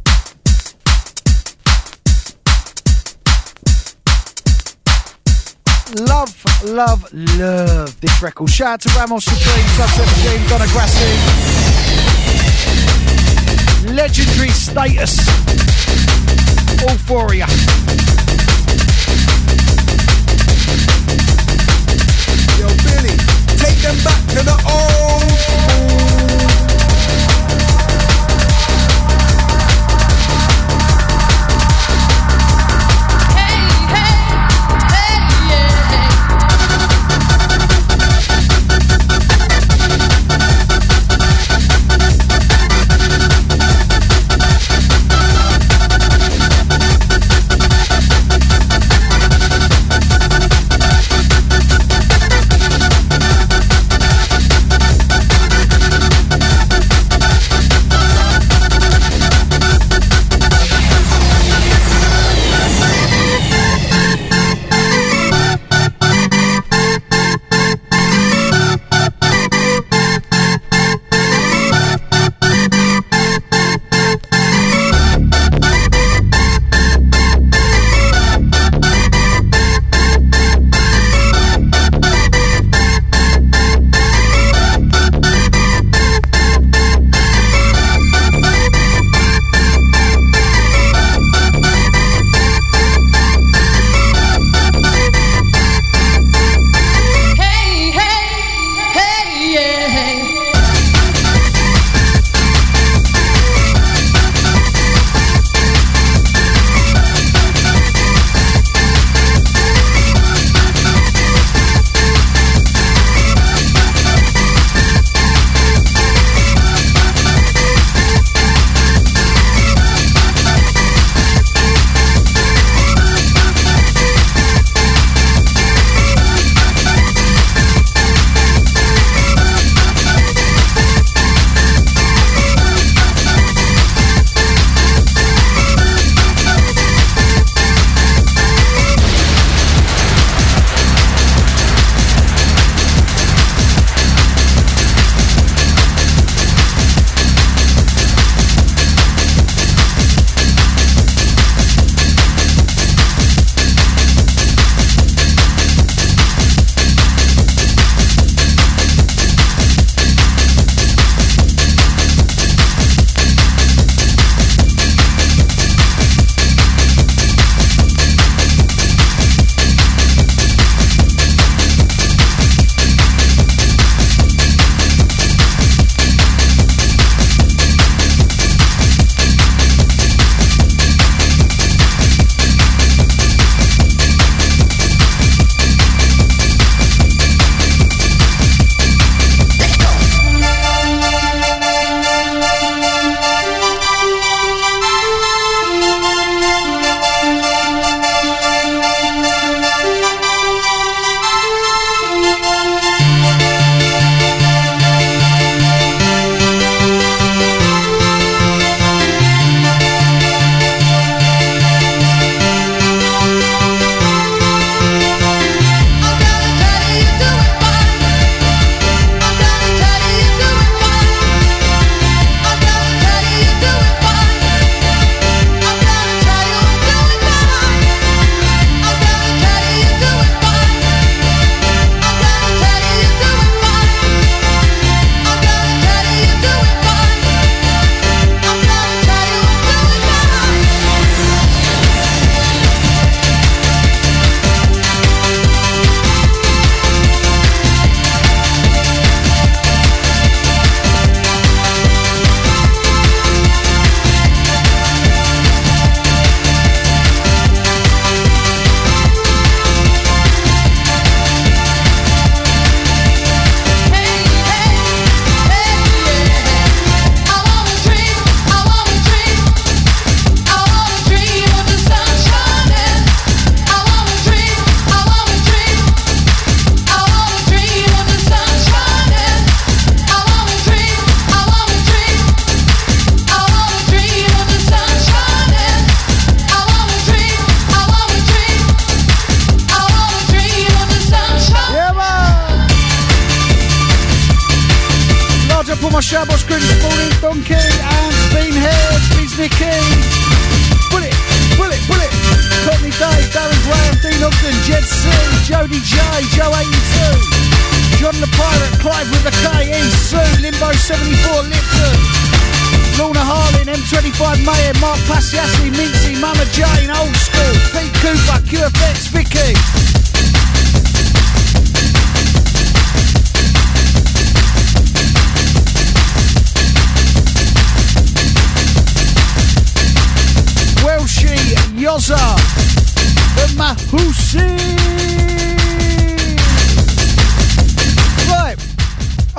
Love, love, love this record. Shout out to Ramos Supreme, Sunset Machine, Donna Grassi. Legendary status. All for ya. Yo, Billy, take them back to the old school.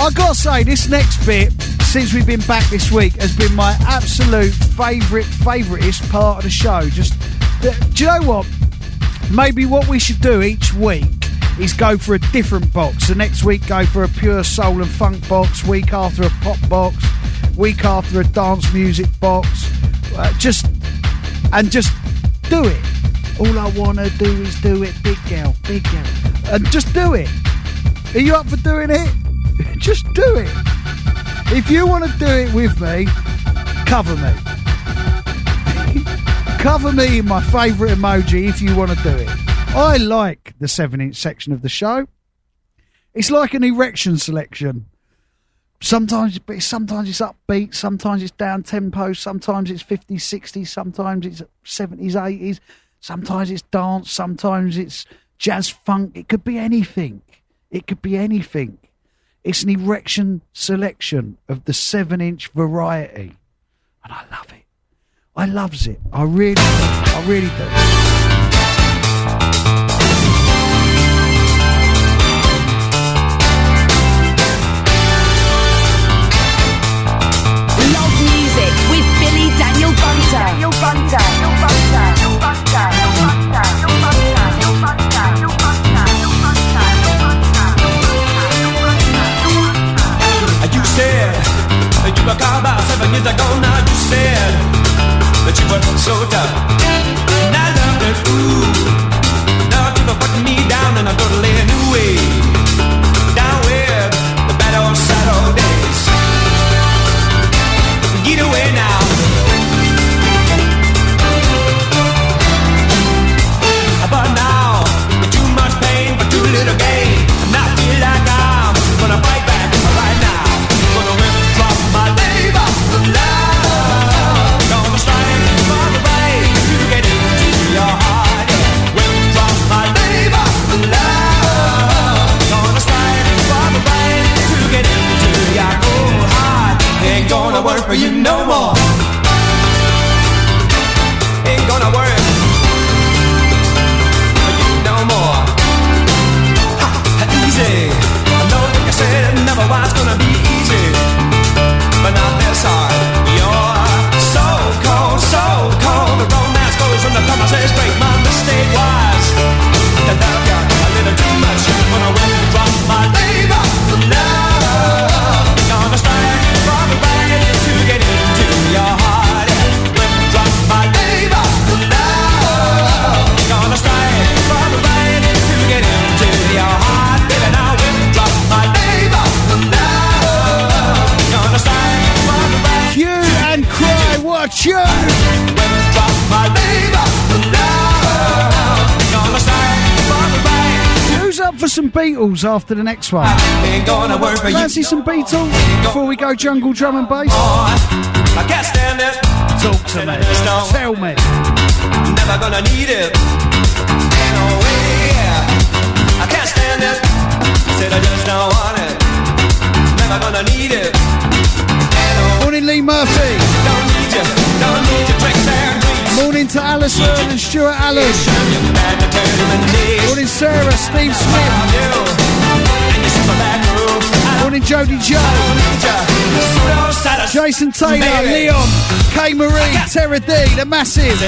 I gotta say, this next bit, since we've been back this week, has been my absolute favourite, favouriteest part of the show. Just, do you know what? Maybe what we should do each week is go for a different box. The next week, go for a pure soul and funk box. Week after a pop box. Week after a dance music box. Uh, just and just do it. All I want to do is do it, big girl, big girl, and just do it. Are you up for doing it? Just do it. If you want to do it with me, cover me. cover me in my favourite emoji if you want to do it. I like the seven inch section of the show. It's like an erection selection. Sometimes, sometimes it's upbeat, sometimes it's down tempo, sometimes it's 50s, 60s, sometimes it's 70s, 80s, sometimes it's dance, sometimes it's jazz funk. It could be anything. It could be anything. It's an erection selection of the seven inch variety. And I love it. I loves it. I really do. I really do. Love music with Billy Daniel Bunter. Daniel Bunter. Daniel Bunter. Were called about seven years ago. Now you said that you were so tough. And I loved it. Ooh. Now were putting me down in a totally new way. Down with the bad old sad old days. Get away now. For you no more. Ain't gonna work for you no more. Ha, easy. I know I said never gonna be easy, but not this hard. You're so cold, so cold. The romance goes the promises break. My mistake was to love you a little too much. When I withdraw some Beatles after the next one? Ain't gonna work for you. Fancy some Beatles before we go jungle drum and bass? I can't stand it. Talk to me. Tell me. Never gonna need it. No way. I can't stand it. Said I just don't want it. Never gonna need it. Morning, Lee Murphy. Don't need you. Don't need your tricks and treats. Morning to Alison and Stuart Allen. Morning, Sarah, Steve Smith. Morning, Jody Joe. Jason Taylor. Leon, K Marie, Terra D, The Massive.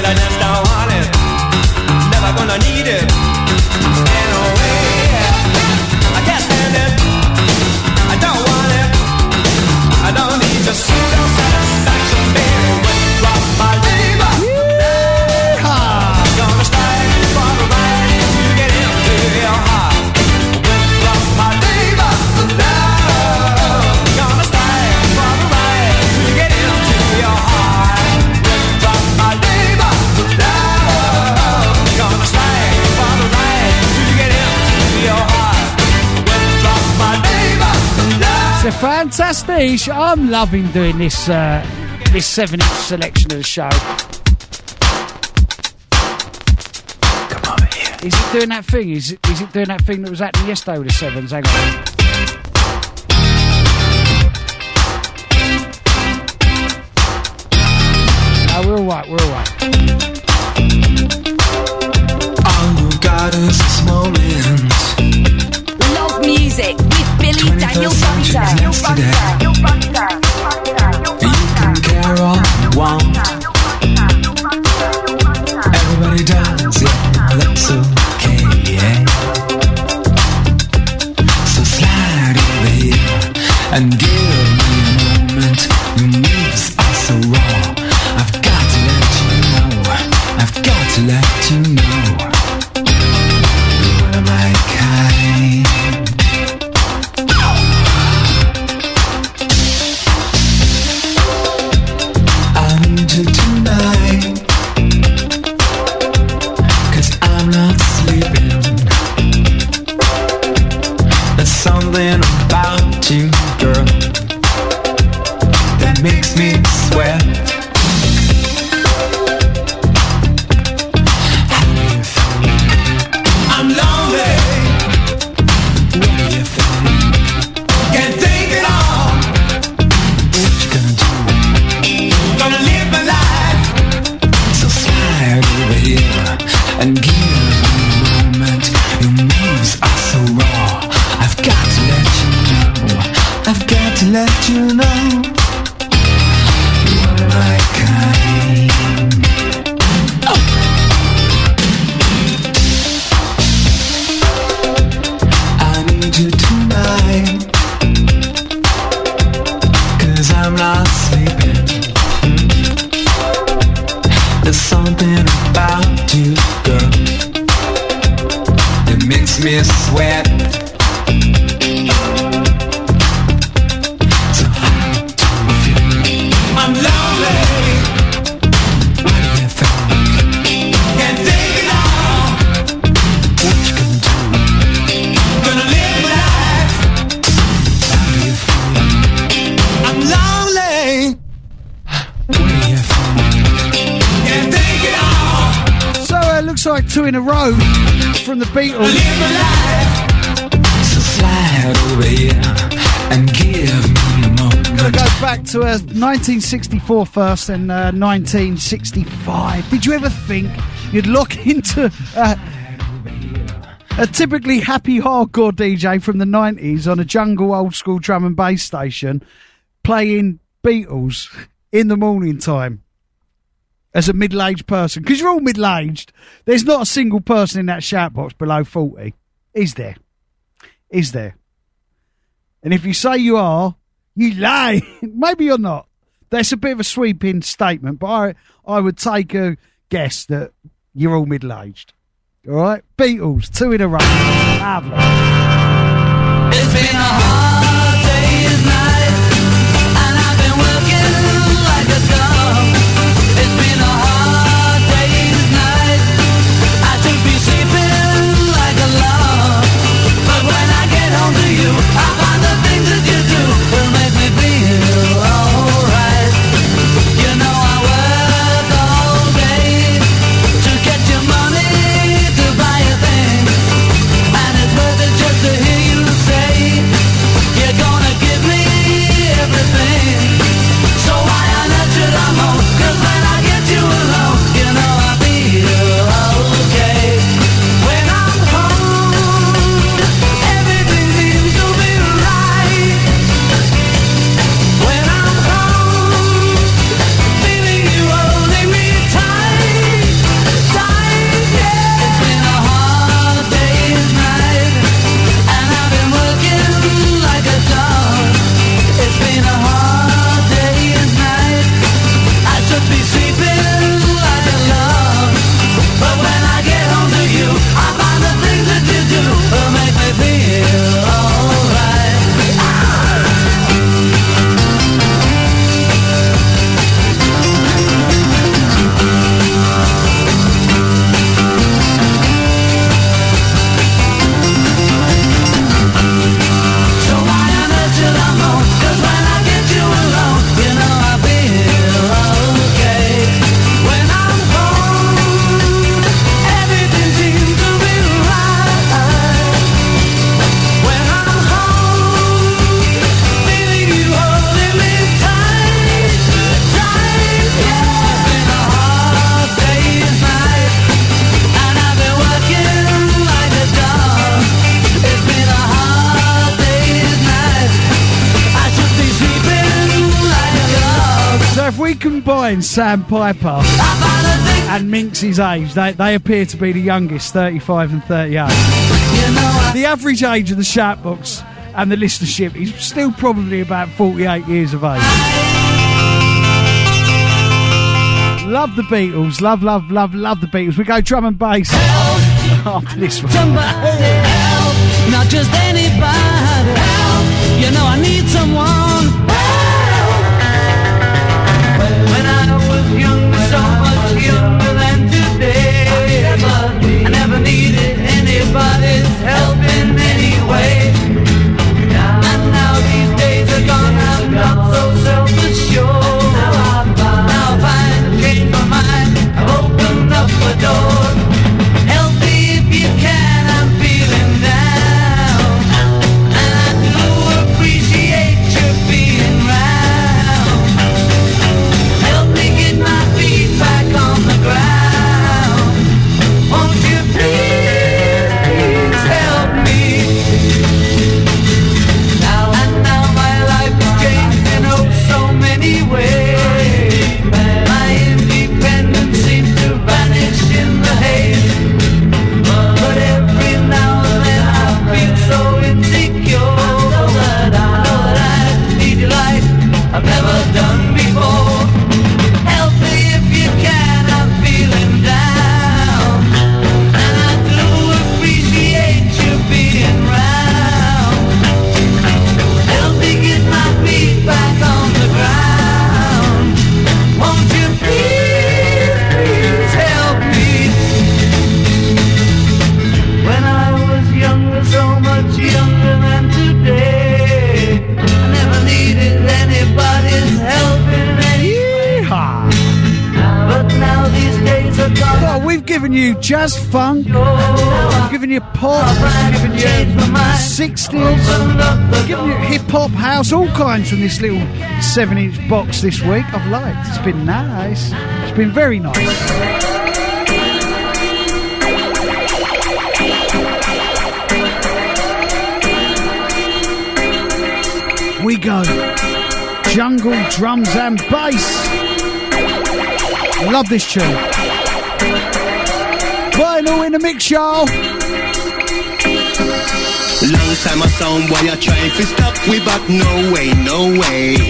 Fantastic. I'm loving doing this uh, this seven inch selection of the show. Come over here. Is it doing that thing? Is it, is it doing that thing that was happening yesterday with the sevens? Hang on. No, we're all right. We're all right. Bunter. Moment. Gonna go back to uh, 1964 first and uh, 1965. Did you ever think you'd look into uh, a typically happy hardcore DJ from the 90s on a jungle old school drum and bass station playing Beatles in the morning time? As a middle aged person, because you're all middle aged, there's not a single person in that shout box below 40. Is there? Is there? And if you say you are, you lie. Maybe you're not. That's a bit of a sweeping statement, but I, I would take a guess that you're all middle aged. All right? Beatles, two in a row. Combine Sam Piper and Minx's age, they, they appear to be the youngest, 35 and 38. The average age of the Shoutbox and the listenership is still probably about 48 years of age. Love the Beatles, love, love, love, love the Beatles. We go drum and bass after this one. Somebody help, not just anybody help. You know I need someone much house, all kinds from this little 7 inch box this week. I've liked It's been nice. It's been very nice. We go. Jungle, drums, and bass. I love this tune. Vinyl in the mix, y'all. Long time a sound boy I try to stop we but no way, no way.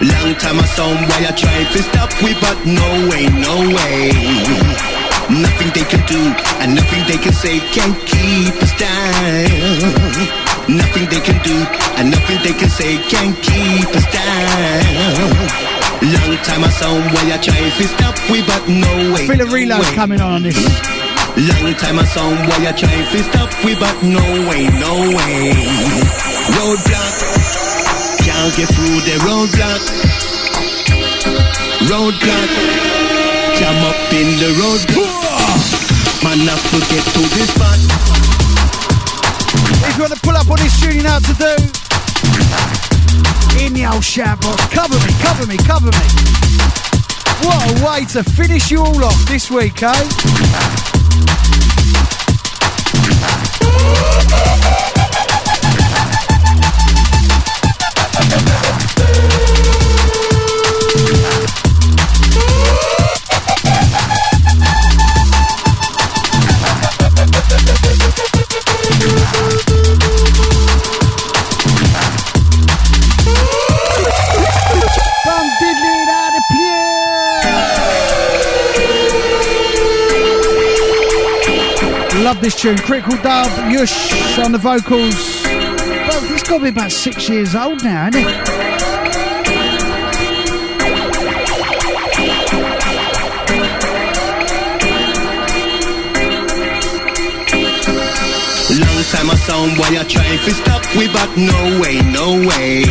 Long time a sound boy I try to stop we but no way, no way. Nothing they can do and nothing they can say can keep us down. Nothing they can do and nothing they can say can keep us down. Long time a sound boy I try to stop we but no way. Feel a reload coming on on this. Long time a sound boy I try to stop we but no way, no way. Roadblock, can't get through the roadblock. Roadblock, jam up in the roadblock. Man, I forget to this spot. If you want to pull up on this tune, you know to do. In the old shout box. Cover me, cover me, cover me. What a way to finish you all off this week, eh? Love this tune. Critical Dub, Yush on the vocals. Well, this got to be about six years old now, isn't it? Long time a sound boy I try to stop we but no way, no way.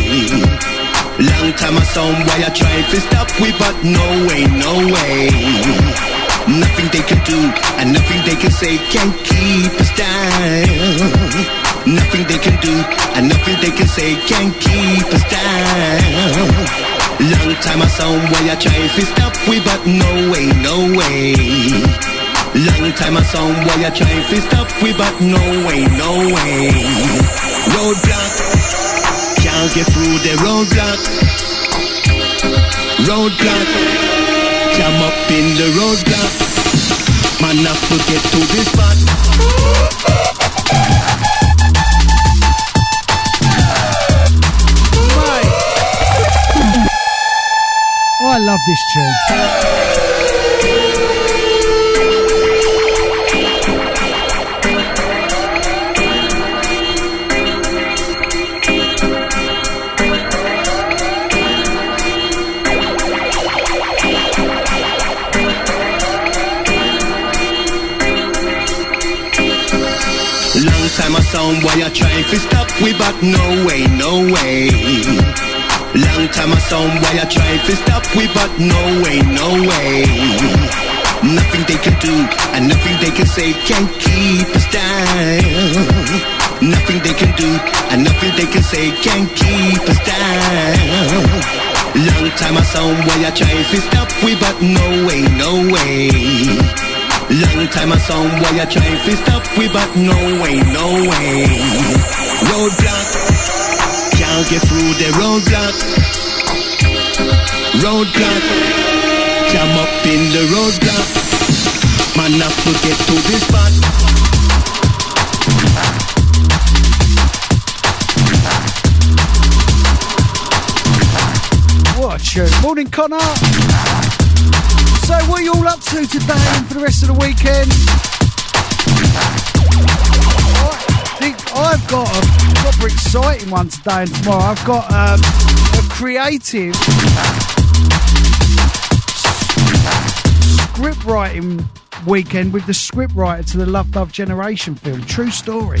Long time a sound boy I try to stop we but no way, no way. Nothing they can do and nothing they can say can keep us down. Nothing they can do and nothing they can say can keep us down. Long time a sound boy I try to stop we but no way, no way. Long time a sound boy I try to stop we but no way, no way. Roadblock, can't get through the roadblock. roadblock. Jam up in the roadblock. Man, I forget to this spot. Oh, I love this tune. I try to stop we but no way, no way. Long time a sound why I try to stop we but no way, no way. Nothing they can do and nothing they can say can keep us down. Nothing they can do and nothing they can say can keep us down. Long time a sound why I try to stop we but no way, no way. Long time a sound boy I try to stop we but no way, no way. Roadblock, can't get through the roadblock. Roadblock, jam up in the roadblock. Man, I forget to this spot. Morning, Connor. So, what are you all up to today and for the rest of the weekend? I think I've got a proper exciting one today and tomorrow. I've got um, a creative script writing weekend with the script writer to the Love Dove Generation film. True story.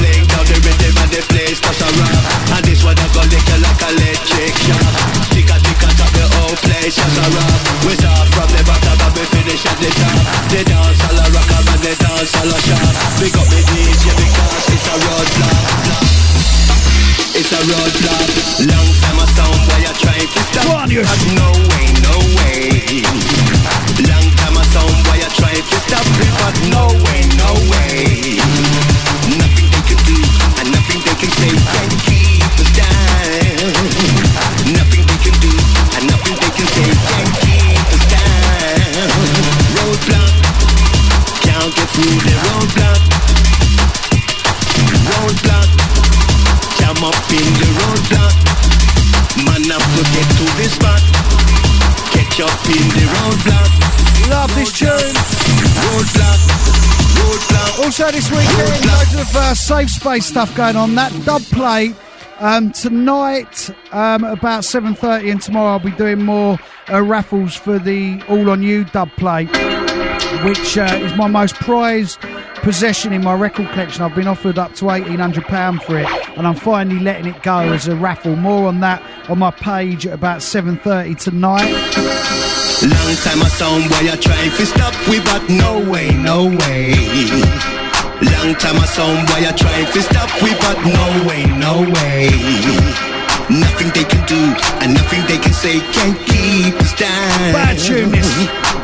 the place starts to rock. And this one I go lick you like electric shock. Tick a tick a top the whole place just a rock. We start from the bottom and we finish at the top. The dance all a rock and the dance all a shock. Big up me DJ because it's a roadblock. It's a roadblock. Long time a sound boy I try to stop. Go on, you- But no way, no way. Long time a sound boy I try to stop but no no way. In the roadblock. Love this tune. Roadblock, roadblock. Also, this weekend, loads of uh, safe space stuff going on. That dub play um, tonight um, about 7.30 and tomorrow I'll be doing more uh, raffles for the All On You dub play, which uh, is my most prized possession in my record collection. I've been offered up to £1,800 for it and I'm finally letting it go as a raffle. More on that on my page at about 7.30 tonight. Long time a sound boy I try to stop we but no way, no way. Long time a sound boy I try to stop we but no way, no way. Nothing they can do and nothing they can say can keep us down. Bad tune, this.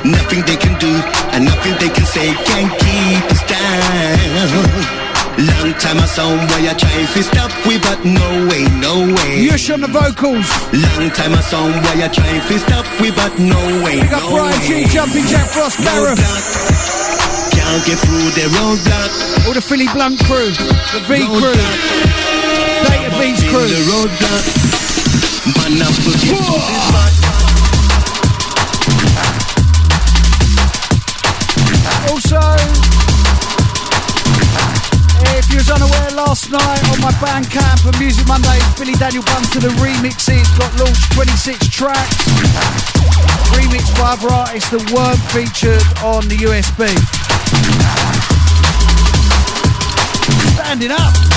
Nothing they can do and nothing they can say can keep us down. Long time a sound boy I try to stop we but no way, no way. Yush on the vocals. Long time a sound boy I try to stop we but no way, Big up no Brian way. G, Jumping Jack Frost, Gareth. Roadblock, Can't get through the roadblock. All the Philly Blunt crew, the V crew, Data Beats crew. the roadblock. Man, I'm looking for this spot. Also, if you was unaware, last night on my Bandcamp for Music Mondays, Billy Daniel Bunter, the remixes got launched 26 tracks. Remixed by other artists that weren't featured on the USB. Standing up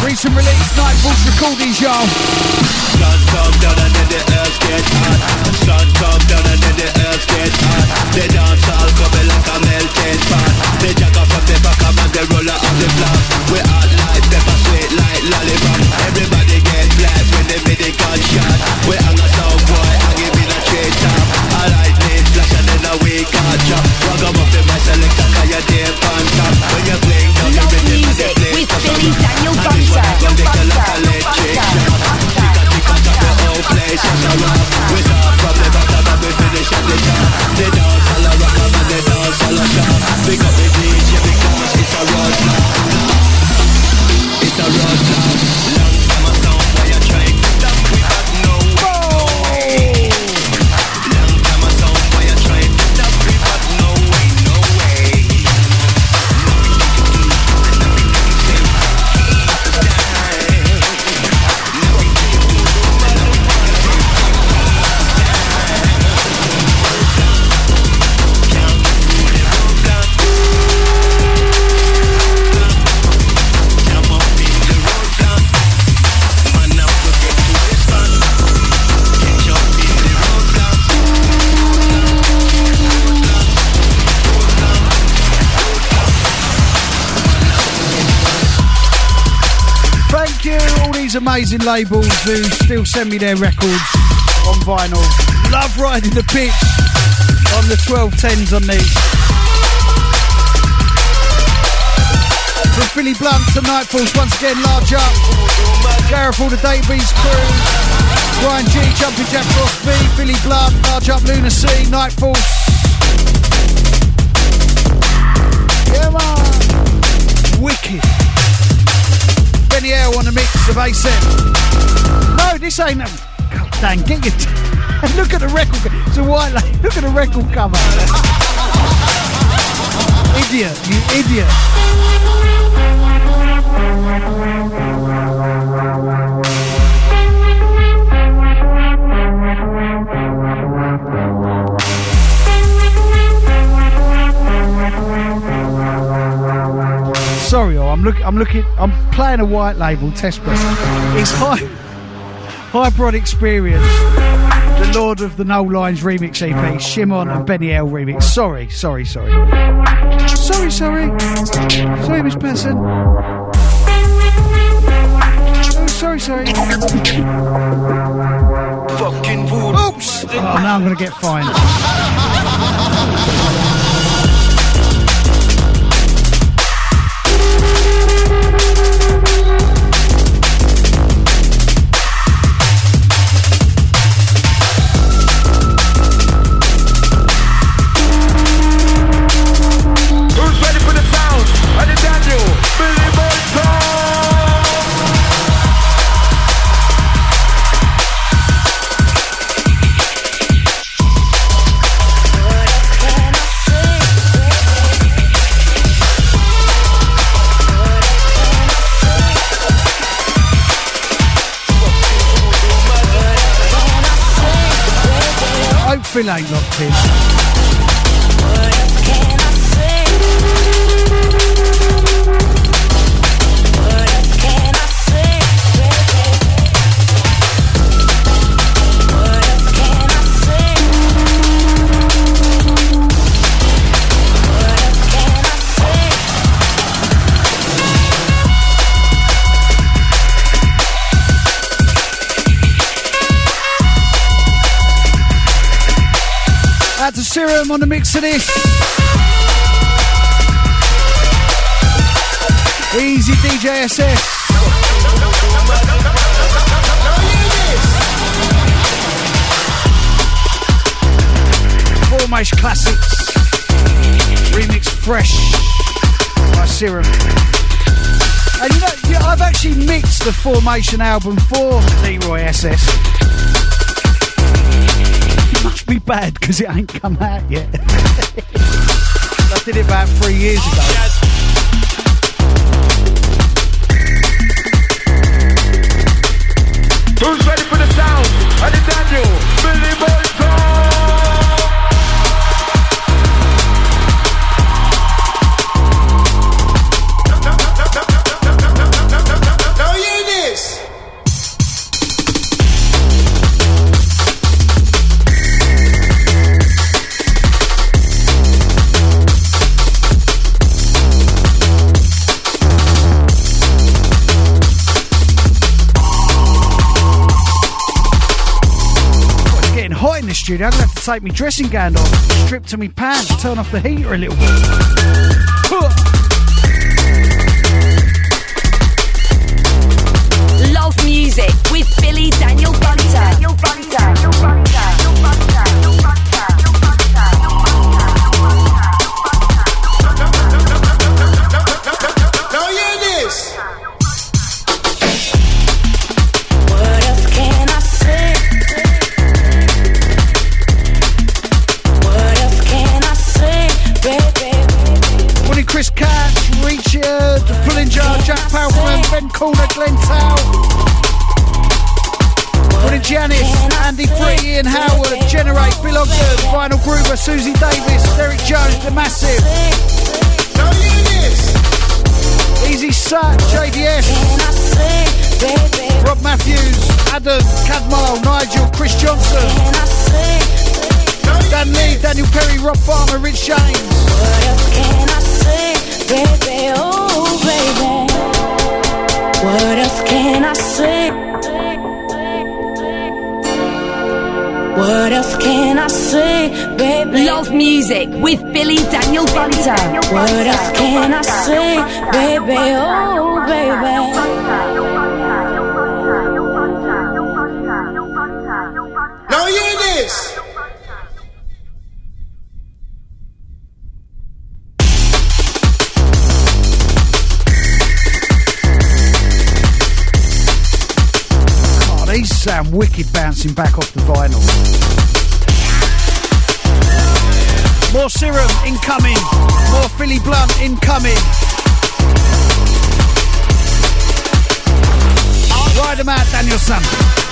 Recent release, Night Force Recordings, y'all. Sun come down and then the earth get hot. Sun come down and then the earth get hot. The dance all coming like a melted pot. The jagger from the back of the roller on the block. We hot like pepper, sweet like lollipop. Everybody get black when the midi gunshot. We hang a sound boy, hang him in a tree top. A lightning flash and then a we catch up. Ragamuffin my selector, cause you're there on top. When you blink down the Billy. Daniel I Bunter. go lick a like a electric shock. Ticka ticka tock the whole place is these amazing labels who still send me their records on vinyl. Love riding the pitch on the 1210s on these. From Philly Blunt to Nightfalls, once again, large up. Gareth, all the Davies crew. Bryan Gee, Jumping Jack Frost B, Philly Blunt, large up Lunacy, Nightfalls. Yeah, man. Wicked. L on the mix of A7. No, this ain't. God dang, get your. T- look at the record. co- It's a white. la- Look at the record cover. idiot, you idiot. Sorry, oh, I'm look. I'm looking. I'm playing a white label test press. It's high. Hyper-On Experience, the Lord of the Null Lines remix EP, Shimon and Benny L remix. Sorry, sorry, sorry. Sorry, sorry. Sorry, Miss Person. Oh, sorry, sorry. Fucking Oops! Oh, now I'm going to get fined. Phil ain't locked in. Serum on the mix of this. Easy DJ SS. Formation Classics. Remix Fresh by Serum. And you know, I've actually mixed the Formation album for Leroy SS. Be bad because it ain't come out yet. I did it about three years ago. Studio, I'm gonna have to take my dressing gown off, strip to my pants, turn off the heater a little bit. Easy JDS, Rob Matthews, Adam, Cadmile, Nigel, Chris Johnson, Dan Lee, Daniel Perry, Rob Farmer, Rich James. What else can I say, baby? Baby. What else can I say, What else can I say? What else can I say, baby? Love music with Billy Daniel Bunter. What else can I say, baby? Oh, baby. Wicked bouncing back off the vinyl. More serum incoming. More Philly Blunt incoming. Ride them out, Danielson. Now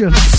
your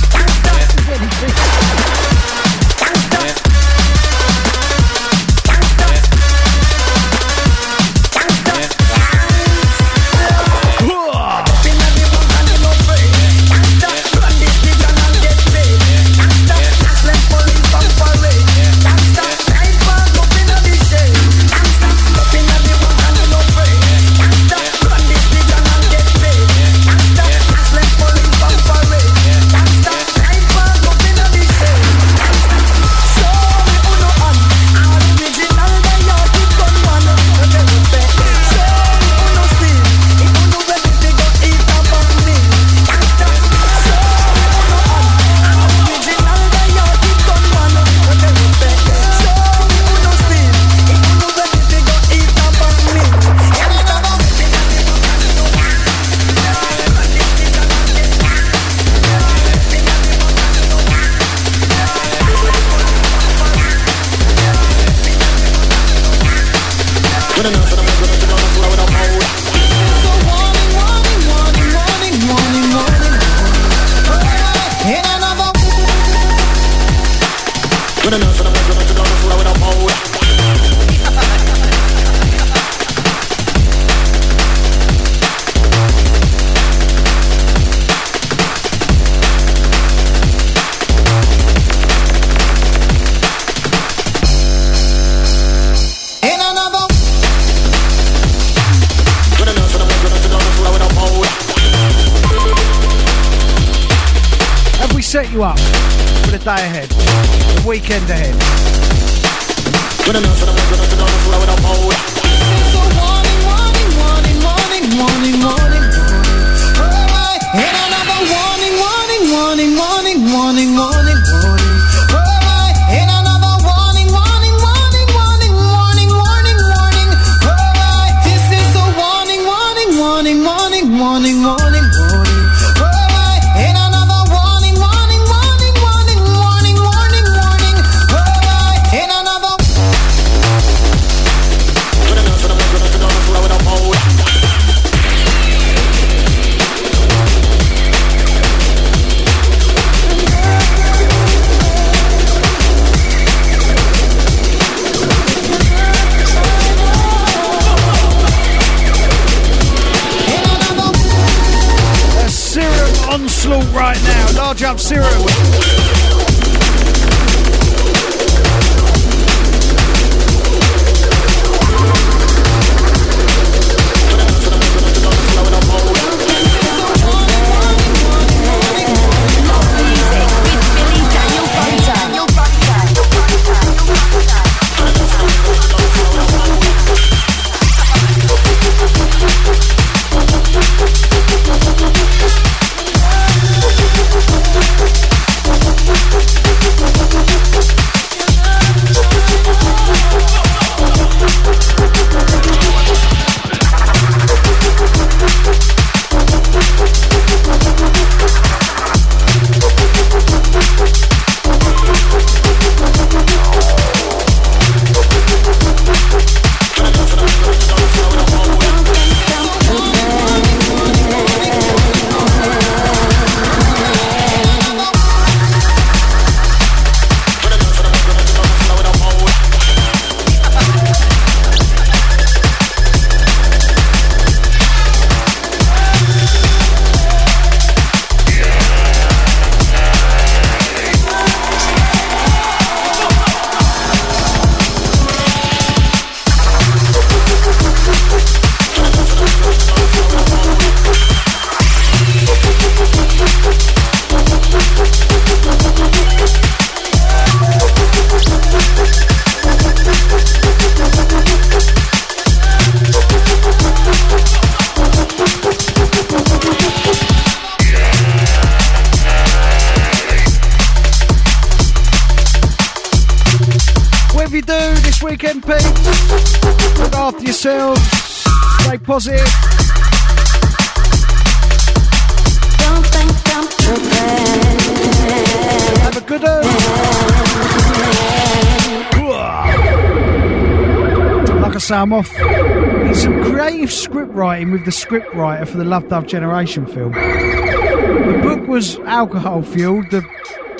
say I'm off in some creative script writing with the script writer for the Love Dove Generation film. The book was alcohol fueled. The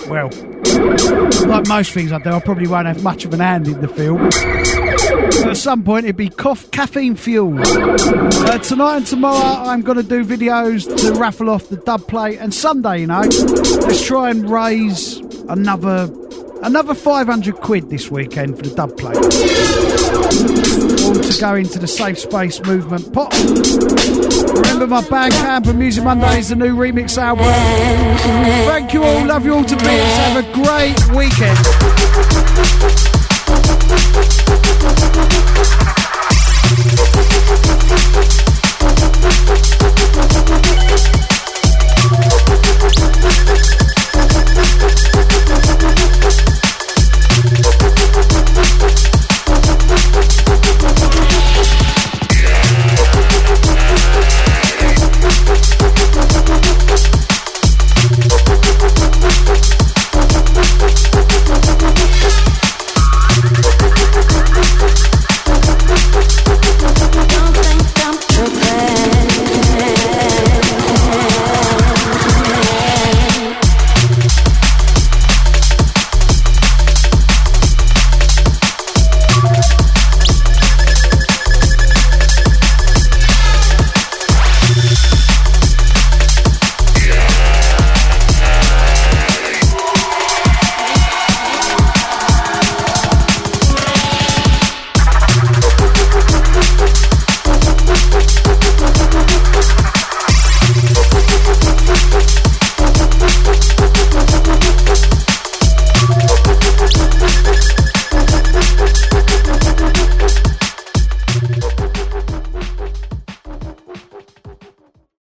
well, like most things I do, I probably won't have much of an hand in the film. But at some point, it'd be cough, caffeine fueled. Uh, tonight and tomorrow, I'm going to do videos to raffle off the dub plate. And Sunday, you know, let's try and raise another another 500 quid this weekend for the dub plate. All to go into the Safe Space Movement pot. Remember my Bandcamp and Music Monday is the new remix album. Thank you all, love you all to bits. Have a great weekend.